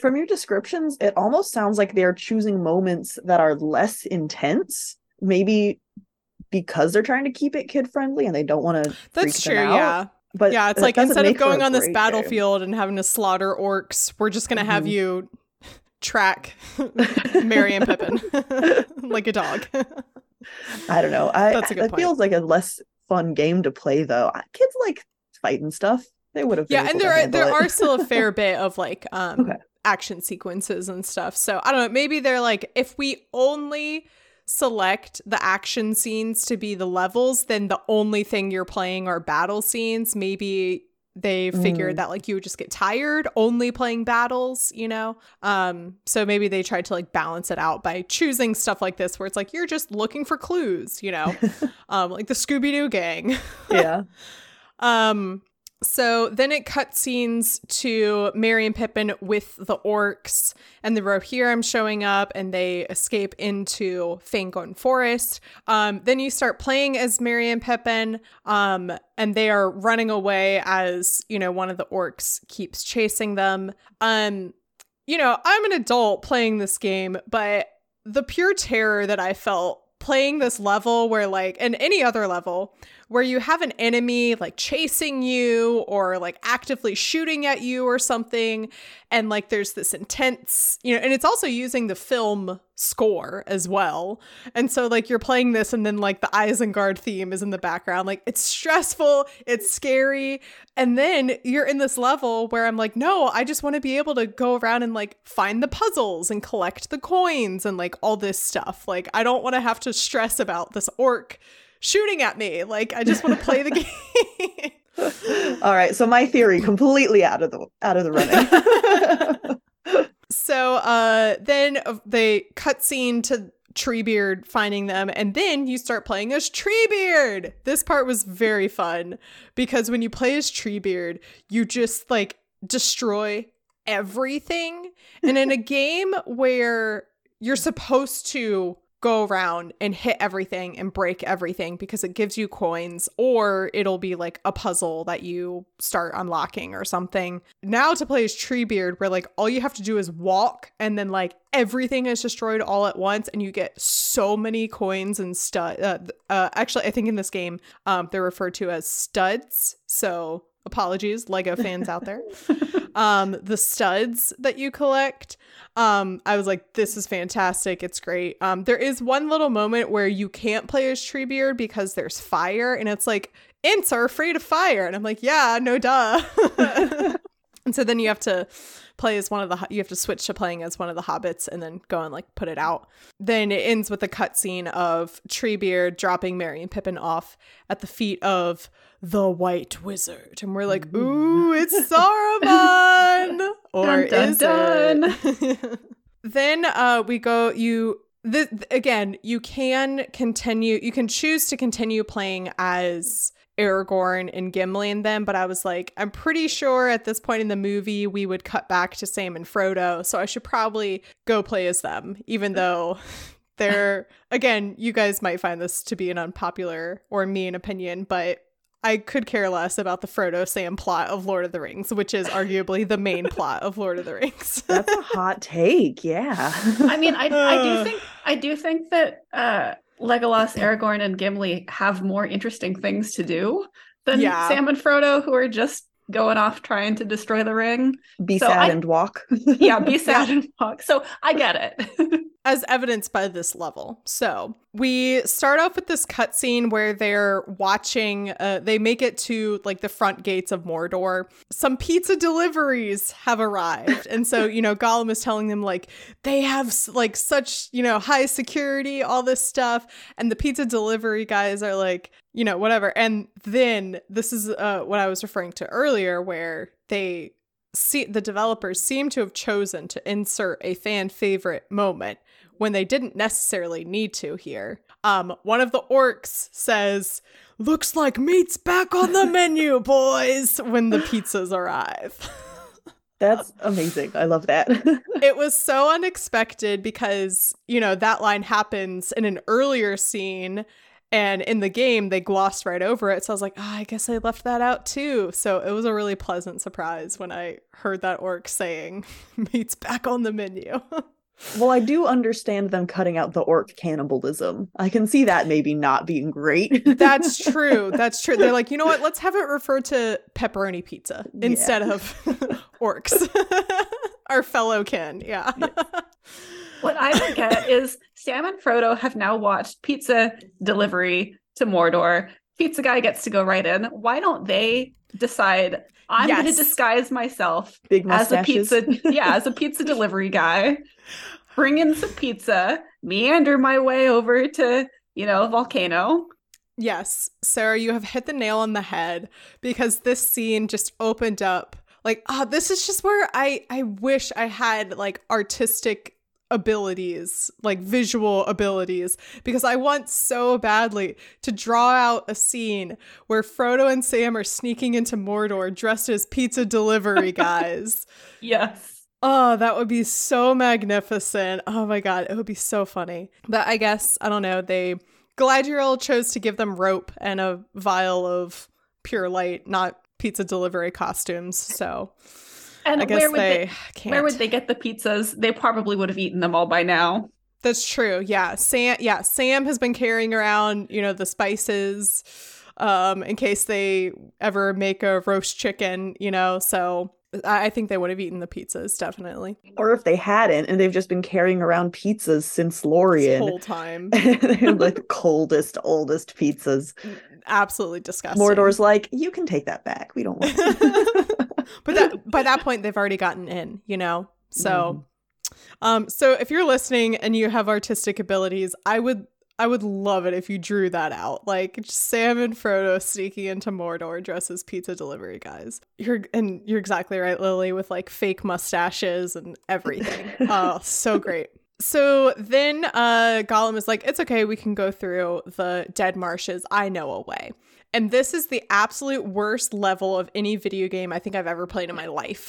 From your descriptions, it almost sounds like they're choosing moments that are less intense. Maybe because they're trying to keep it kid friendly and they don't want to. That's true. Yeah. But yeah, it's like instead of make for a going on this great game. battlefield and having to slaughter orcs, we're just gonna have Mhm. you track [LAUGHS] Merry and Pippin [LAUGHS] like a dog. I don't know. I That's a good it point. feels like a less fun game to play though. Kids like fighting stuff. They would have. yeah, and there are, there are are still a [LAUGHS] fair bit of like um Okay. action sequences and stuff. So I don't know. Maybe they're like if we only select the action scenes to be the levels, then the only thing you're playing are battle scenes. Maybe they figured Mm. that like you would just get tired only playing battles, you know? Um, so maybe they tried to like balance it out by choosing stuff like this where it's like you're just looking for clues, you know? [LAUGHS] um, like the Scooby Doo gang. yeah. [LAUGHS] Um, so then it cut scenes to Merry and Pippin with the orcs and the Rohirrim showing up and they escape into Fangorn Forest. Um, then you start playing as Merry and Pippin, um, and they are running away as, you know, one of the orcs keeps chasing them. Um, you know, I'm an adult playing this game, but the pure terror that I felt playing this level where like and any other level where you have an enemy like chasing you or like actively shooting at you or something and like there's this intense you know and it's also using the film score as well. And so like you're playing this and then like the Isengard theme is in the background. Like it's stressful it's scary and then you're in this level where I'm like no I just want to be able to go around and like find the puzzles and collect the coins and like all this stuff. Like I don't want to have to stress about this orc shooting at me. Like I just want to play the [LAUGHS] game. All right. So my theory completely out of the out of the running. [LAUGHS] so uh then uh, they cut scene to Treebeard finding them and then you start playing as Treebeard. This part was very fun because when you play as Treebeard, you just like destroy everything. And in a [LAUGHS] game where you're supposed to go around and hit everything and break everything because it gives you coins or it'll be like a puzzle that you start unlocking or something. Now to play as Treebeard where like all you have to do is walk and then like everything is destroyed all at once and you get so many coins and stud uh, uh, actually I think in this game um they're referred to as studs. So apologies Lego fans out there. [LAUGHS] um the studs that you collect um i was like this is fantastic. It's great. Um there is one little moment where you can't play as treebeard because there's fire and it's like Ents are afraid of fire. And i'm like yeah no duh. [LAUGHS] And so then you have to play as one of the you have to switch to playing as one of the hobbits and then go and like put it out. Then it ends with a cutscene of treebeard dropping merry and pippin off at the feet of the white wizard. And we're like ooh it's [LAUGHS] saruman! Or Dun, dun, is dun. it? [LAUGHS] Then uh we go you the, again you can continue you can choose to continue playing as Aragorn and Gimli and them, but I was like, I'm pretty sure at this point in the movie we would cut back to Sam and Frodo, so I should probably go play as them, even though [LAUGHS] they're again, you guys might find this to be an unpopular or mean opinion, but I could care less about the Frodo Sam plot of Lord of the Rings, which is arguably the main [LAUGHS] plot of Lord of the Rings. [LAUGHS] That's a hot take. Yeah. I mean, I, I do think I do think that uh, Legolas, Aragorn, and Gimli have more interesting things to do than Yeah. Sam and Frodo, who are just going off trying to destroy the ring. Be So sad I- and walk. [LAUGHS] Yeah, be [LAUGHS] sad and walk. So I get it. [LAUGHS] as evidenced by this level. So we start off with this cutscene where they're watching. Uh, they make it to like the front gates of Mordor. Some pizza deliveries have arrived, and so you know Gollum is telling them like they have like such you know high security, all this stuff, and the pizza delivery guys are like you know whatever. And then this is uh, what I was referring to earlier, where they see the developers seem to have chosen to insert a fan favorite moment when they didn't necessarily need to here. Um, one of the orcs says, Looks like meat's back on the menu, [LAUGHS] boys, when the pizzas arrive. [LAUGHS] That's amazing. I love that. [LAUGHS] it was so unexpected because, you know, that line happens in an earlier scene and in the game they glossed right over it. So I was like, oh, I guess I left that out too. So it was a really pleasant surprise when I heard that orc saying [LAUGHS] meat's back on the menu. [LAUGHS] Well, I do understand them cutting out the orc cannibalism. I can see that maybe not being great. That's true. [LAUGHS] That's true. They're like, you know what? Let's have it refer to pepperoni pizza yeah. instead of orcs. Our fellow kin. Yeah. Yes. What I forget is Sam and Frodo have now watched pizza delivery to Mordor. Pizza guy gets to go right in. Why don't they decide I'm yes. going to disguise myself as a pizza, yeah, as a pizza [LAUGHS] delivery guy. Bring in some pizza, meander my way over to, you know, volcano. Yes, Sara, you have hit the nail on the head because this scene just opened up like, ah, oh, this is just where I I wish I had like artistic abilities, like visual abilities, because I want so badly to draw out a scene where Frodo and Sam are sneaking into Mordor dressed as pizza delivery [LAUGHS] guys. yes. Oh, that would be so magnificent. Oh my god, it would be so funny. But I guess, I don't know, they Galadriel chose to give them rope and a vial of pure light, not pizza delivery costumes. So and where would they, they can't. where would they get the pizzas? They probably would have eaten them all by now. That's true. Yeah. Sam yeah, Sam has been carrying around, you know, the spices um in case they ever make a roast chicken, you know. So I think they would have eaten the pizzas, definitely. Or if they hadn't, and they've just been carrying around pizzas since Lorien. The whole time. They're [LAUGHS] like the coldest, oldest pizzas. Absolutely disgusting. Mordor's like, you can take that back. We don't want [LAUGHS] [LAUGHS] but that by that point they've already gotten in, you know? So mm. um so if you're listening and you have artistic abilities, I would I would love it if you drew that out. Like Sam and Frodo sneaking into Mordor dressed as pizza delivery guys. You're and you're exactly right, Lilly, with like fake mustaches and everything. [LAUGHS] oh, so great. So then uh Gollum is like, it's okay, we can go through the dead marshes. I know a way. And this is the absolute worst level of any video game I think I've ever played in my life.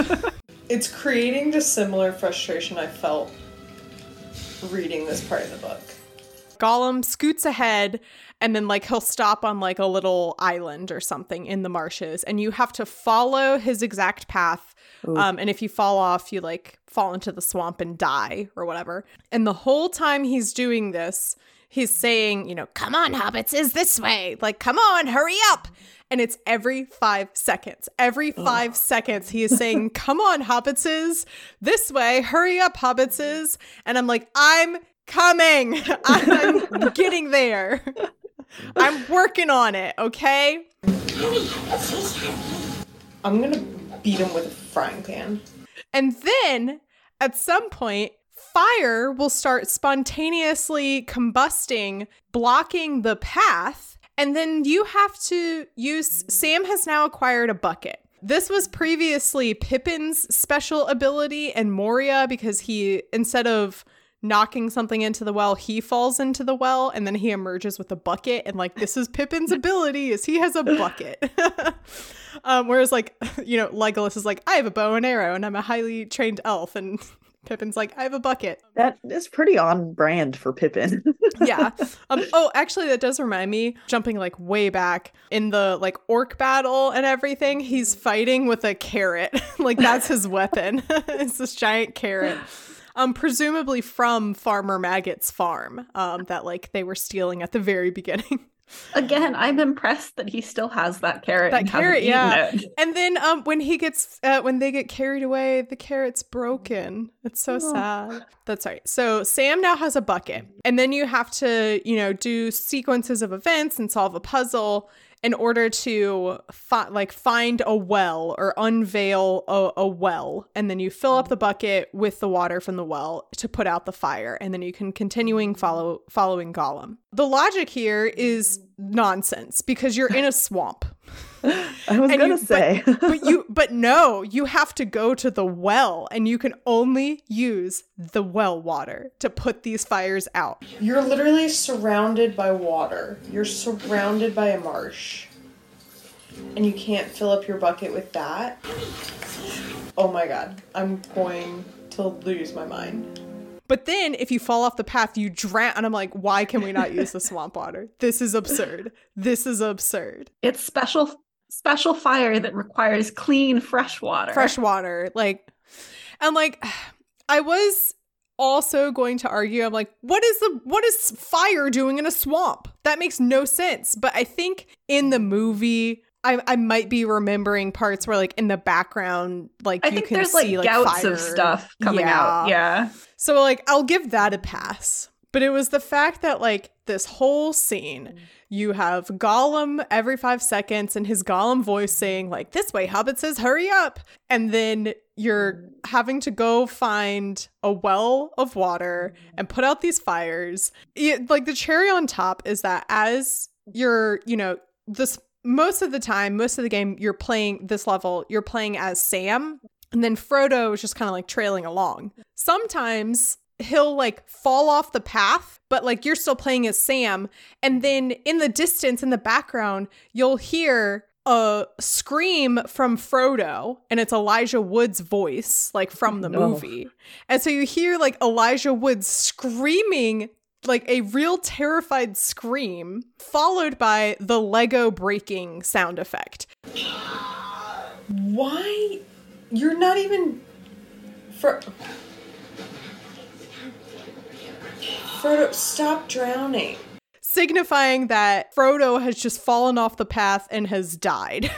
[LAUGHS] it's creating the similar frustration I felt reading this part of the book. Gollum scoots ahead and then like he'll stop on like a little island or something in the marshes and you have to follow his exact path um, and if you fall off you like fall into the swamp and die or whatever and the whole time he's doing this he's saying, you know, come on, hobbits, is this way. Like, come on, hurry up. And it's every five seconds. Every five Ugh. seconds, he is saying, [LAUGHS] come on, hobbitses, this way, hurry up, hobbitses. And I'm like, I'm coming. [LAUGHS] I'm getting there. I'm working on it, okay? I'm gonna beat him with a frying pan. And then at some point, fire will start spontaneously combusting, blocking the path. And then you have to use. Sam has now acquired a bucket. This was previously Pippin's special ability and Moria because he, instead of knocking something into the well, he falls into the well and then he emerges with a bucket. And like, this is Pippin's ability is he has a bucket. [LAUGHS] um, whereas like, [LAUGHS] you know, Legolas is like, I have a bow and arrow and I'm a highly trained elf. And Pippin's like, I have a bucket. That is pretty on brand for Pippin. [LAUGHS] yeah. [LAUGHS] Um, oh, actually, that does remind me, jumping like way back in the like orc battle and everything, he's fighting with a carrot. [LAUGHS] like that's his weapon. it's this giant carrot. Um, presumably from Farmer Maggot's farm, um, that like they were stealing at the very beginning. Again, I'm impressed that he still has that carrot. That carrot, yeah. It. And then um, when he gets uh, when they get carried away, the carrot's broken. It's so oh. sad. That's right. So Sam now has a bucket, and then you have to you know do sequences of events and solve a puzzle in order to fi- like find a well or unveil a, a, well and then you fill up the bucket with the water from the well to put out the fire and then you can continuing follow following Gollum. The logic here is nonsense because you're in a [LAUGHS] swamp. I was gonna you, say, but, but, you, but no, you have to go to the well, and you can only use the well water to put these fires out. You're literally surrounded by water. You're surrounded by a marsh, and you can't fill up your bucket with that. oh my god, I'm going to lose my mind. But then if you fall off the path, you drown. And I'm like, why can we not use the [LAUGHS] swamp water? This is absurd. This is absurd. It's special special fire that requires clean fresh water. Fresh water. Like and like I was also going to argue I'm like what is the what is fire doing in a swamp? That makes no sense. But I think in the movie I, I might be remembering parts where like in the background like I you think can there's see like like gouts fire. of stuff coming Yeah. out. Yeah. So like I'll give that a pass. But it was the fact that like this whole scene, mm. you have Gollum every five seconds and his Gollum voice saying like this way hobbitses hurry up. And then you're mm. having to go find a well of water mm-hmm. and put out these fires. It- like the cherry on top is that as you're, you know, this most of the time, most of the game, you're playing this level, you're playing as Sam, and then Frodo is just kind of like trailing along. Sometimes he'll like fall off the path, but like you're still playing as Sam. And then in the distance, in the background, you'll hear a scream from Frodo, and it's Elijah Wood's voice, like from the No. [LAUGHS] Oh. movie. And so you hear like Elijah Wood screaming like a real terrified scream, followed by the Lego breaking sound effect. Why? You're not even. Fro- Frodo, stop drowning. Signifying that Frodo has just fallen off the path and has died.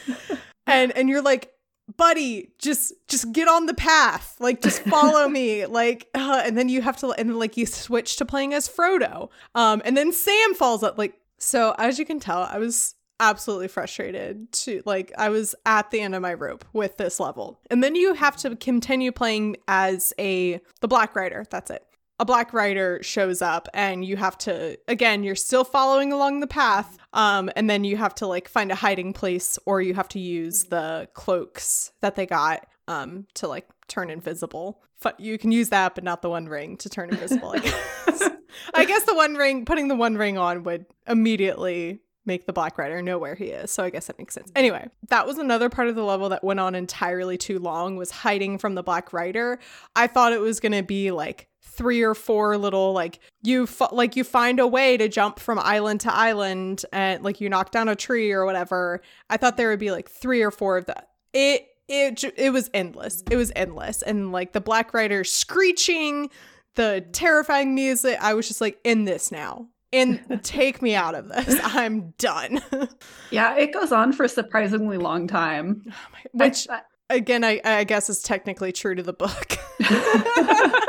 [LAUGHS] and and you're like, buddy, just just get on the path. Like just follow me. [LAUGHS] Like uh, and then you have to and then like you switch to playing as Frodo. Um and then Sam falls up like so as you can tell, I was absolutely frustrated to like I was at the end of my rope with this level. And then you have to continue playing as a the Black Rider. That's it. A Black Rider shows up and you have to again, you're still following along the path. Um and then you have to like find a hiding place or you have to use the cloaks that they got um to like turn invisible. You can use that but not the one ring to turn invisible. I guess. [LAUGHS] I guess the one ring putting the one ring on would immediately make the Black Rider know where he is. So I guess that makes sense. Anyway, that was another part of the level that went on entirely too long was hiding from the Black Rider. I thought it was going to be like three or four little like you f- like you find a way to jump from island to island and like you knock down a tree or whatever. I thought there would be like three or four of that. It it it was endless. It was endless and like the Black Rider screeching, the terrifying music. I was just like in this now. And [LAUGHS] take me out of this. I'm done. [LAUGHS] Yeah, it goes on for a surprisingly long time. [SIGHS] Oh which I- again I, I guess is technically true to the book. [LAUGHS]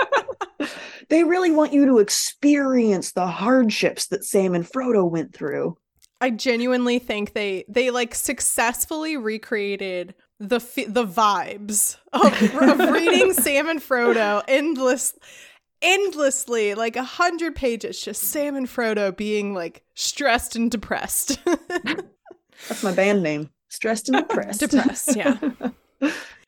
They really want you to experience the hardships that Sam and Frodo went through. I genuinely think they they like successfully recreated the the vibes of, of [LAUGHS] reading Sam and Frodo endless endlessly like a hundred pages just Sam and Frodo being like stressed and depressed [LAUGHS] That's my band name. Stressed and [LAUGHS] depressed. depressed yeah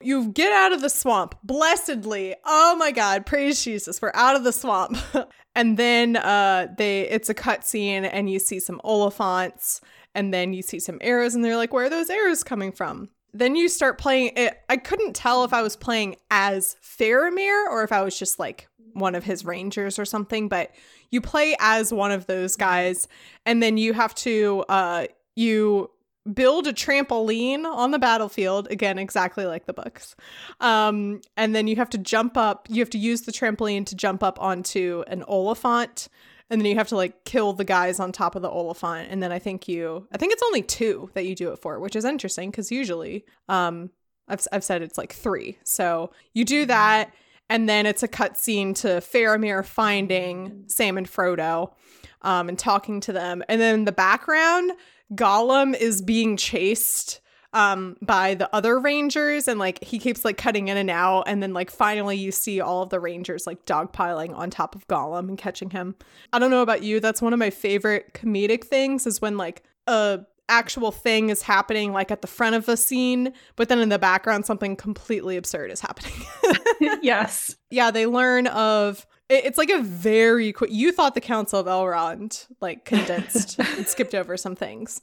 you get out of the swamp blessedly. Oh my god praise jesus we're out of the swamp. [LAUGHS] And then uh they it's a cutscene and you see some oliphants and then you see some arrows and they're like where are those arrows coming from? Then you start playing it i couldn't tell if i was playing as faramir or if i was just like one of his rangers or something but you play as one of those guys and then you have to uh you build a trampoline on the battlefield again exactly like the books. Um and then you have to jump up you have to use the trampoline to jump up onto an oliphant and then you have to like kill the guys on top of the oliphant. And then i think you i think it's only two that you do it for which is interesting because usually um I've, I've said it's like three. So you do that and then it's a cutscene to Faramir finding Sam and Frodo um, and talking to them. And then in the background, Gollum is being chased um by the other rangers and like he keeps like cutting in and out and then like finally you see all of the rangers like dogpiling on top of Gollum and catching him. I don't know about you, that's one of my favorite comedic things is when like a actual thing is happening like at the front of a scene, but then in the background something completely absurd is happening. [LAUGHS] [LAUGHS] yes. yeah, they learn of it's like a very quick you thought the Council of Elrond like condensed [LAUGHS] and skipped over some things.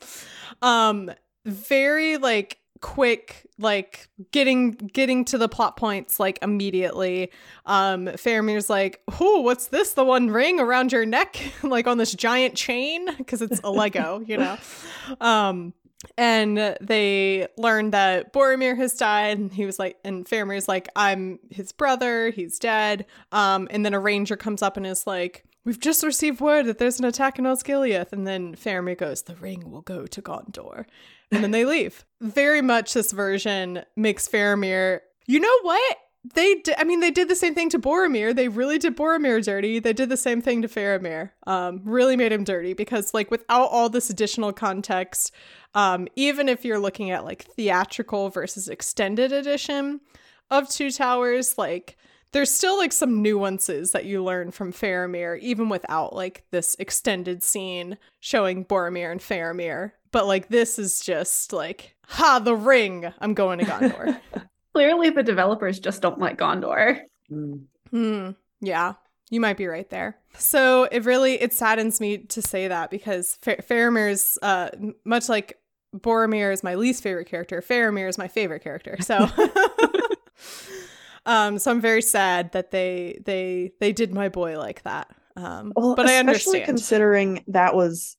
Um very like quick like getting getting to the plot points like immediately. Um Faramir's like oh what's this? The one ring around your neck [LAUGHS] like on this giant chain? Because it's a lego you know? [LAUGHS] Um and they learn that Boromir has died and he was like and Faramir's like I'm his brother he's dead. Um and then a ranger comes up and is like we've just received word that there's an attack in Osgiliath. And then Faramir goes the ring will go to Gondor. And then they leave. Very much this version makes Faramir you know what they did, I mean, they did the same thing to Boromir. They really did Boromir dirty. They did the same thing to Faramir. Um, really made him dirty because, like, without all this additional context, um, even if you're looking at like theatrical versus extended edition of Two Towers, like there's still like some nuances that you learn from Faramir, even without like this extended scene showing Boromir and Faramir. But like this is just like, ha, the ring. I'm going to Gondor. [LAUGHS] Clearly, the developers just don't like Gondor. Mm. Hmm. Yeah, you might be right there. So it really it saddens me to say that because Fa- Faramir's uh much like Boromir is my least favorite character, Faramir is my favorite character. So [LAUGHS] [LAUGHS] um so I'm very sad that they they they did my boy like that. Um Well, but I especially understand. considering that was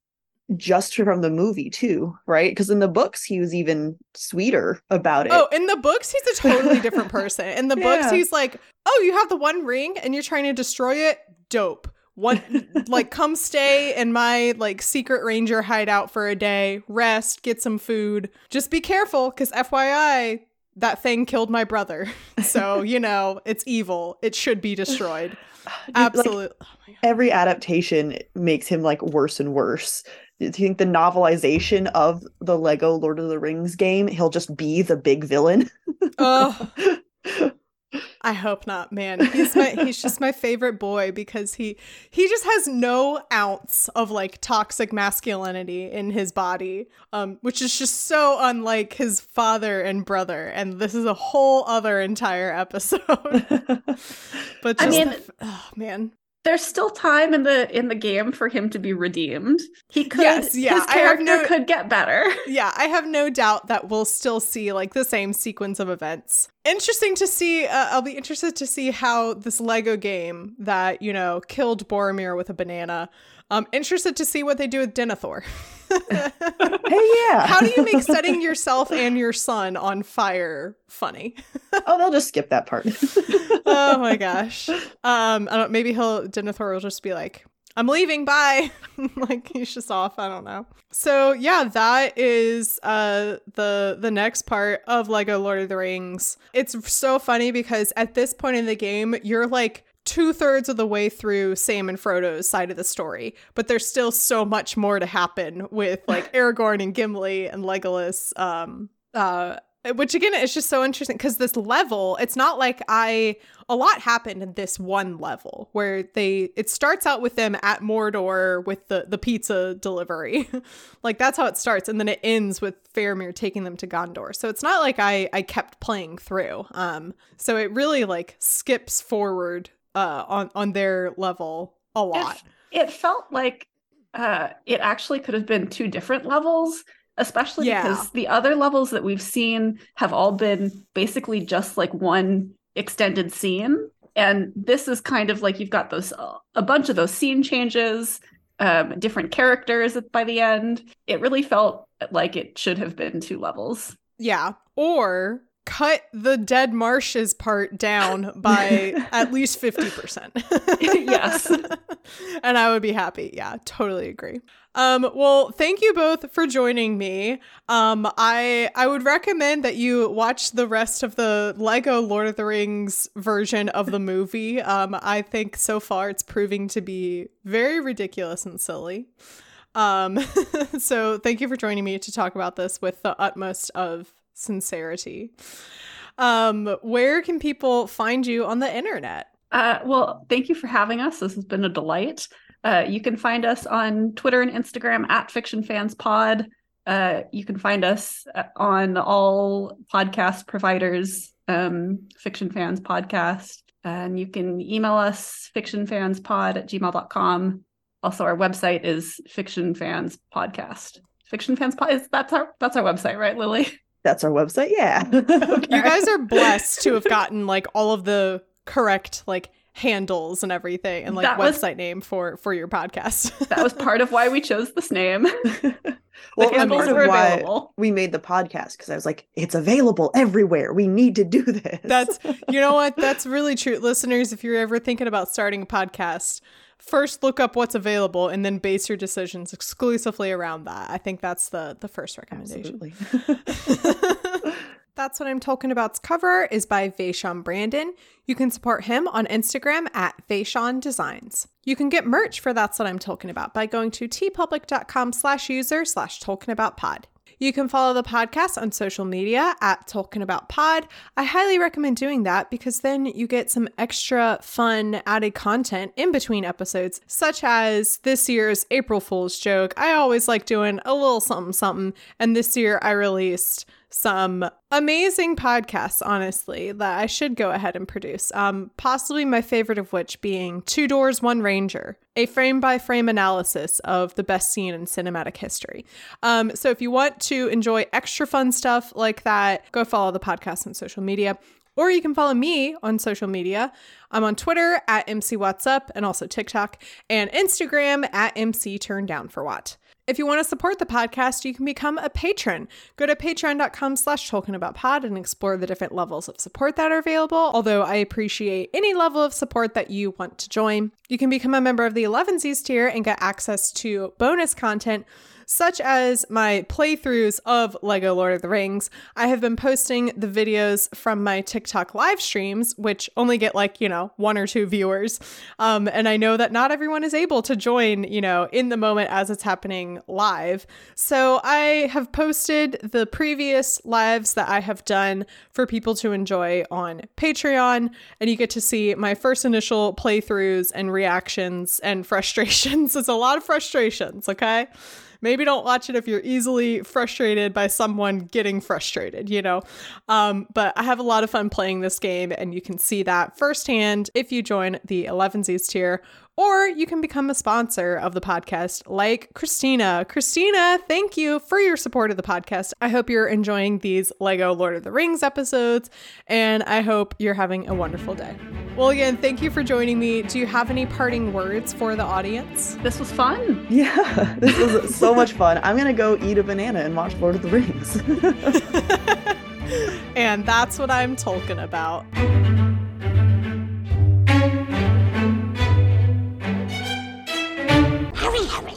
just from the movie too, right? Because in the books he was even sweeter about it. Oh, in the books, he's a totally [LAUGHS] different person. In the books, he's like, "Oh, you have the one ring, and you're trying to destroy it. Dope. One, like, [LAUGHS] come stay in my like secret ranger hideout for a day. Rest, get some food. Just be careful, because FYI, that thing killed my brother. [LAUGHS] So you know it's evil. It should be destroyed. [SIGHS] Dude, like, Absolutely. oh every adaptation makes him like worse and worse. Do you think the novelization of the Lego Lord of the Rings game, he'll just be the big villain? Ugh. [LAUGHS] I hope not, man. He's my he's just my favorite boy because he he just has no ounce of like toxic masculinity in his body. Um which is just so unlike his father and brother and this is a whole other entire episode. [LAUGHS] but just I mean- the- oh man. There's still time in the in the game for him to be redeemed. He could Yes, yeah, his character no- could get better. [LAUGHS] Yeah, I have no doubt that we'll still see like the same sequence of events. Interesting to see. Uh, I'll be interested to see how this Lego game that you know killed Boromir with a banana. Um, interested to see what they do with Denethor. [LAUGHS] hey, yeah. how do you make setting yourself and your son on fire funny? oh, they'll just skip that part. [LAUGHS] oh my gosh. Um, I don't. Maybe he'll Denethor will just be like, "I'm leaving. Bye." [LAUGHS] like he's just off. I don't know. So yeah, that is uh the the next part of Lego Lord of the Rings. It's so funny because at this point in the game, you're like two thirds of the way through Sam and Frodo's side of the story, but there's still so much more to happen with like [LAUGHS] Aragorn and Gimli and Legolas. Um, uh, which again is just so interesting because this level, it's not like I a lot happened in this one level where they it starts out with them at Mordor with the the pizza delivery. [LAUGHS] like that's how it starts and then it ends with Faramir taking them to Gondor. So it's not like I I kept playing through. Um so it really like skips forward uh on on their level a lot. It, it felt like uh, it actually could have been two different levels, especially Yeah. because the other levels that we've seen have all been basically just like one extended scene. And this is kind of like you've got those uh, a bunch of those scene changes, um, different characters by the end. It really felt like it should have been two levels. Yeah. Or cut the dead marshes part down [LAUGHS] by at least 50%. [LAUGHS] Yes. [LAUGHS] and I would be happy. Yeah, totally agree. Um well, thank you both for joining me. Um I I would recommend that you watch the rest of the Lego Lord of the Rings version of the movie. Um I think so far it's proving to be very ridiculous and silly. Um, so thank you for joining me to talk about this with the utmost of sincerity. Um, where can people find you on the internet? Uh, well, thank you for having us. This has been a delight. Uh, you can find us on Twitter and Instagram at Fiction Fans Pod. Uh, you can find us uh, on all podcast providers, um, Fiction Fans Podcast. And you can email us fictionfanspod at gmail.com. Also, our website is Fiction Fans Podcast. Fiction Fans Pod is that's our that's our website, right, Lilly? [LAUGHS] that's our website. Yeah. [LAUGHS] okay. You guys are blessed to have gotten like all of the correct like handles and everything and like that website was, name for for your podcast. [LAUGHS] that was part of why we chose this name. [LAUGHS] well, handles were available. we made the podcast because I was like, it's available everywhere. We need to do this. That's you know what? That's really true. Listeners, if you're ever thinking about starting a podcast, first look up what's available and then base your decisions exclusively around that. I think that's the the first recommendation. [LAUGHS] That's What I'm Tolkien About's cover is by Vashaun Brandon. You can support him on Instagram at Vashaun Designs. You can get merch for That's What I'm Tolkien About by going to teepublic.com slash user slash tolkien about pod. You can follow the podcast on social media at Tolkien About Pod. I highly recommend doing that because then you get some extra fun added content in between episodes, such as this year's April Fool's joke. I always like doing a little something something, and this year I released some amazing podcasts, honestly, that I should go ahead and produce. Um, possibly my favorite of which being Two Doors, One Ranger, a frame by frame analysis of the best scene in cinematic history. Um, so if you want to enjoy extra fun stuff like that, go follow the podcast on social media. Or you can follow me on social media. I'm on Twitter at MC What's Up and also TikTok and Instagram at MC Turn Down for What. If you want to support the podcast, you can become a patron. Go to patreon.com slash tolkien about pod and explore the different levels of support that are available. Although I appreciate any level of support that you want to join. You can become a member of the Elevenses tier and get access to bonus content such as my playthroughs of Lego Lord of the Rings. I have been posting the videos from my TikTok live streams, which only get like, you know, one or two viewers. Um, and I know that not everyone is able to join, you know, in the moment as it's happening live. So I have posted the previous lives that I have done for people to enjoy on Patreon. And you get to see my first initial playthroughs and reactions and [LAUGHS] frustrations. it's a lot of frustrations, okay? Maybe don't watch it if you're easily frustrated by someone getting frustrated, you know? Um, but I have a lot of fun playing this game, and you can see that firsthand if you join the Elevenses tier or you can become a sponsor of the podcast like Christina. Christina, thank you for your support of the podcast. I hope you're enjoying these Lego Lord of the Rings episodes, and I hope you're having a wonderful day. Well, again, thank you for joining me. Do you have any parting words for the audience? This was fun. Yeah, [LAUGHS] this was so much fun. I'm going to go eat a banana and watch Lord of the Rings. [LAUGHS] [LAUGHS] and that's what I'm talking about. Hurry,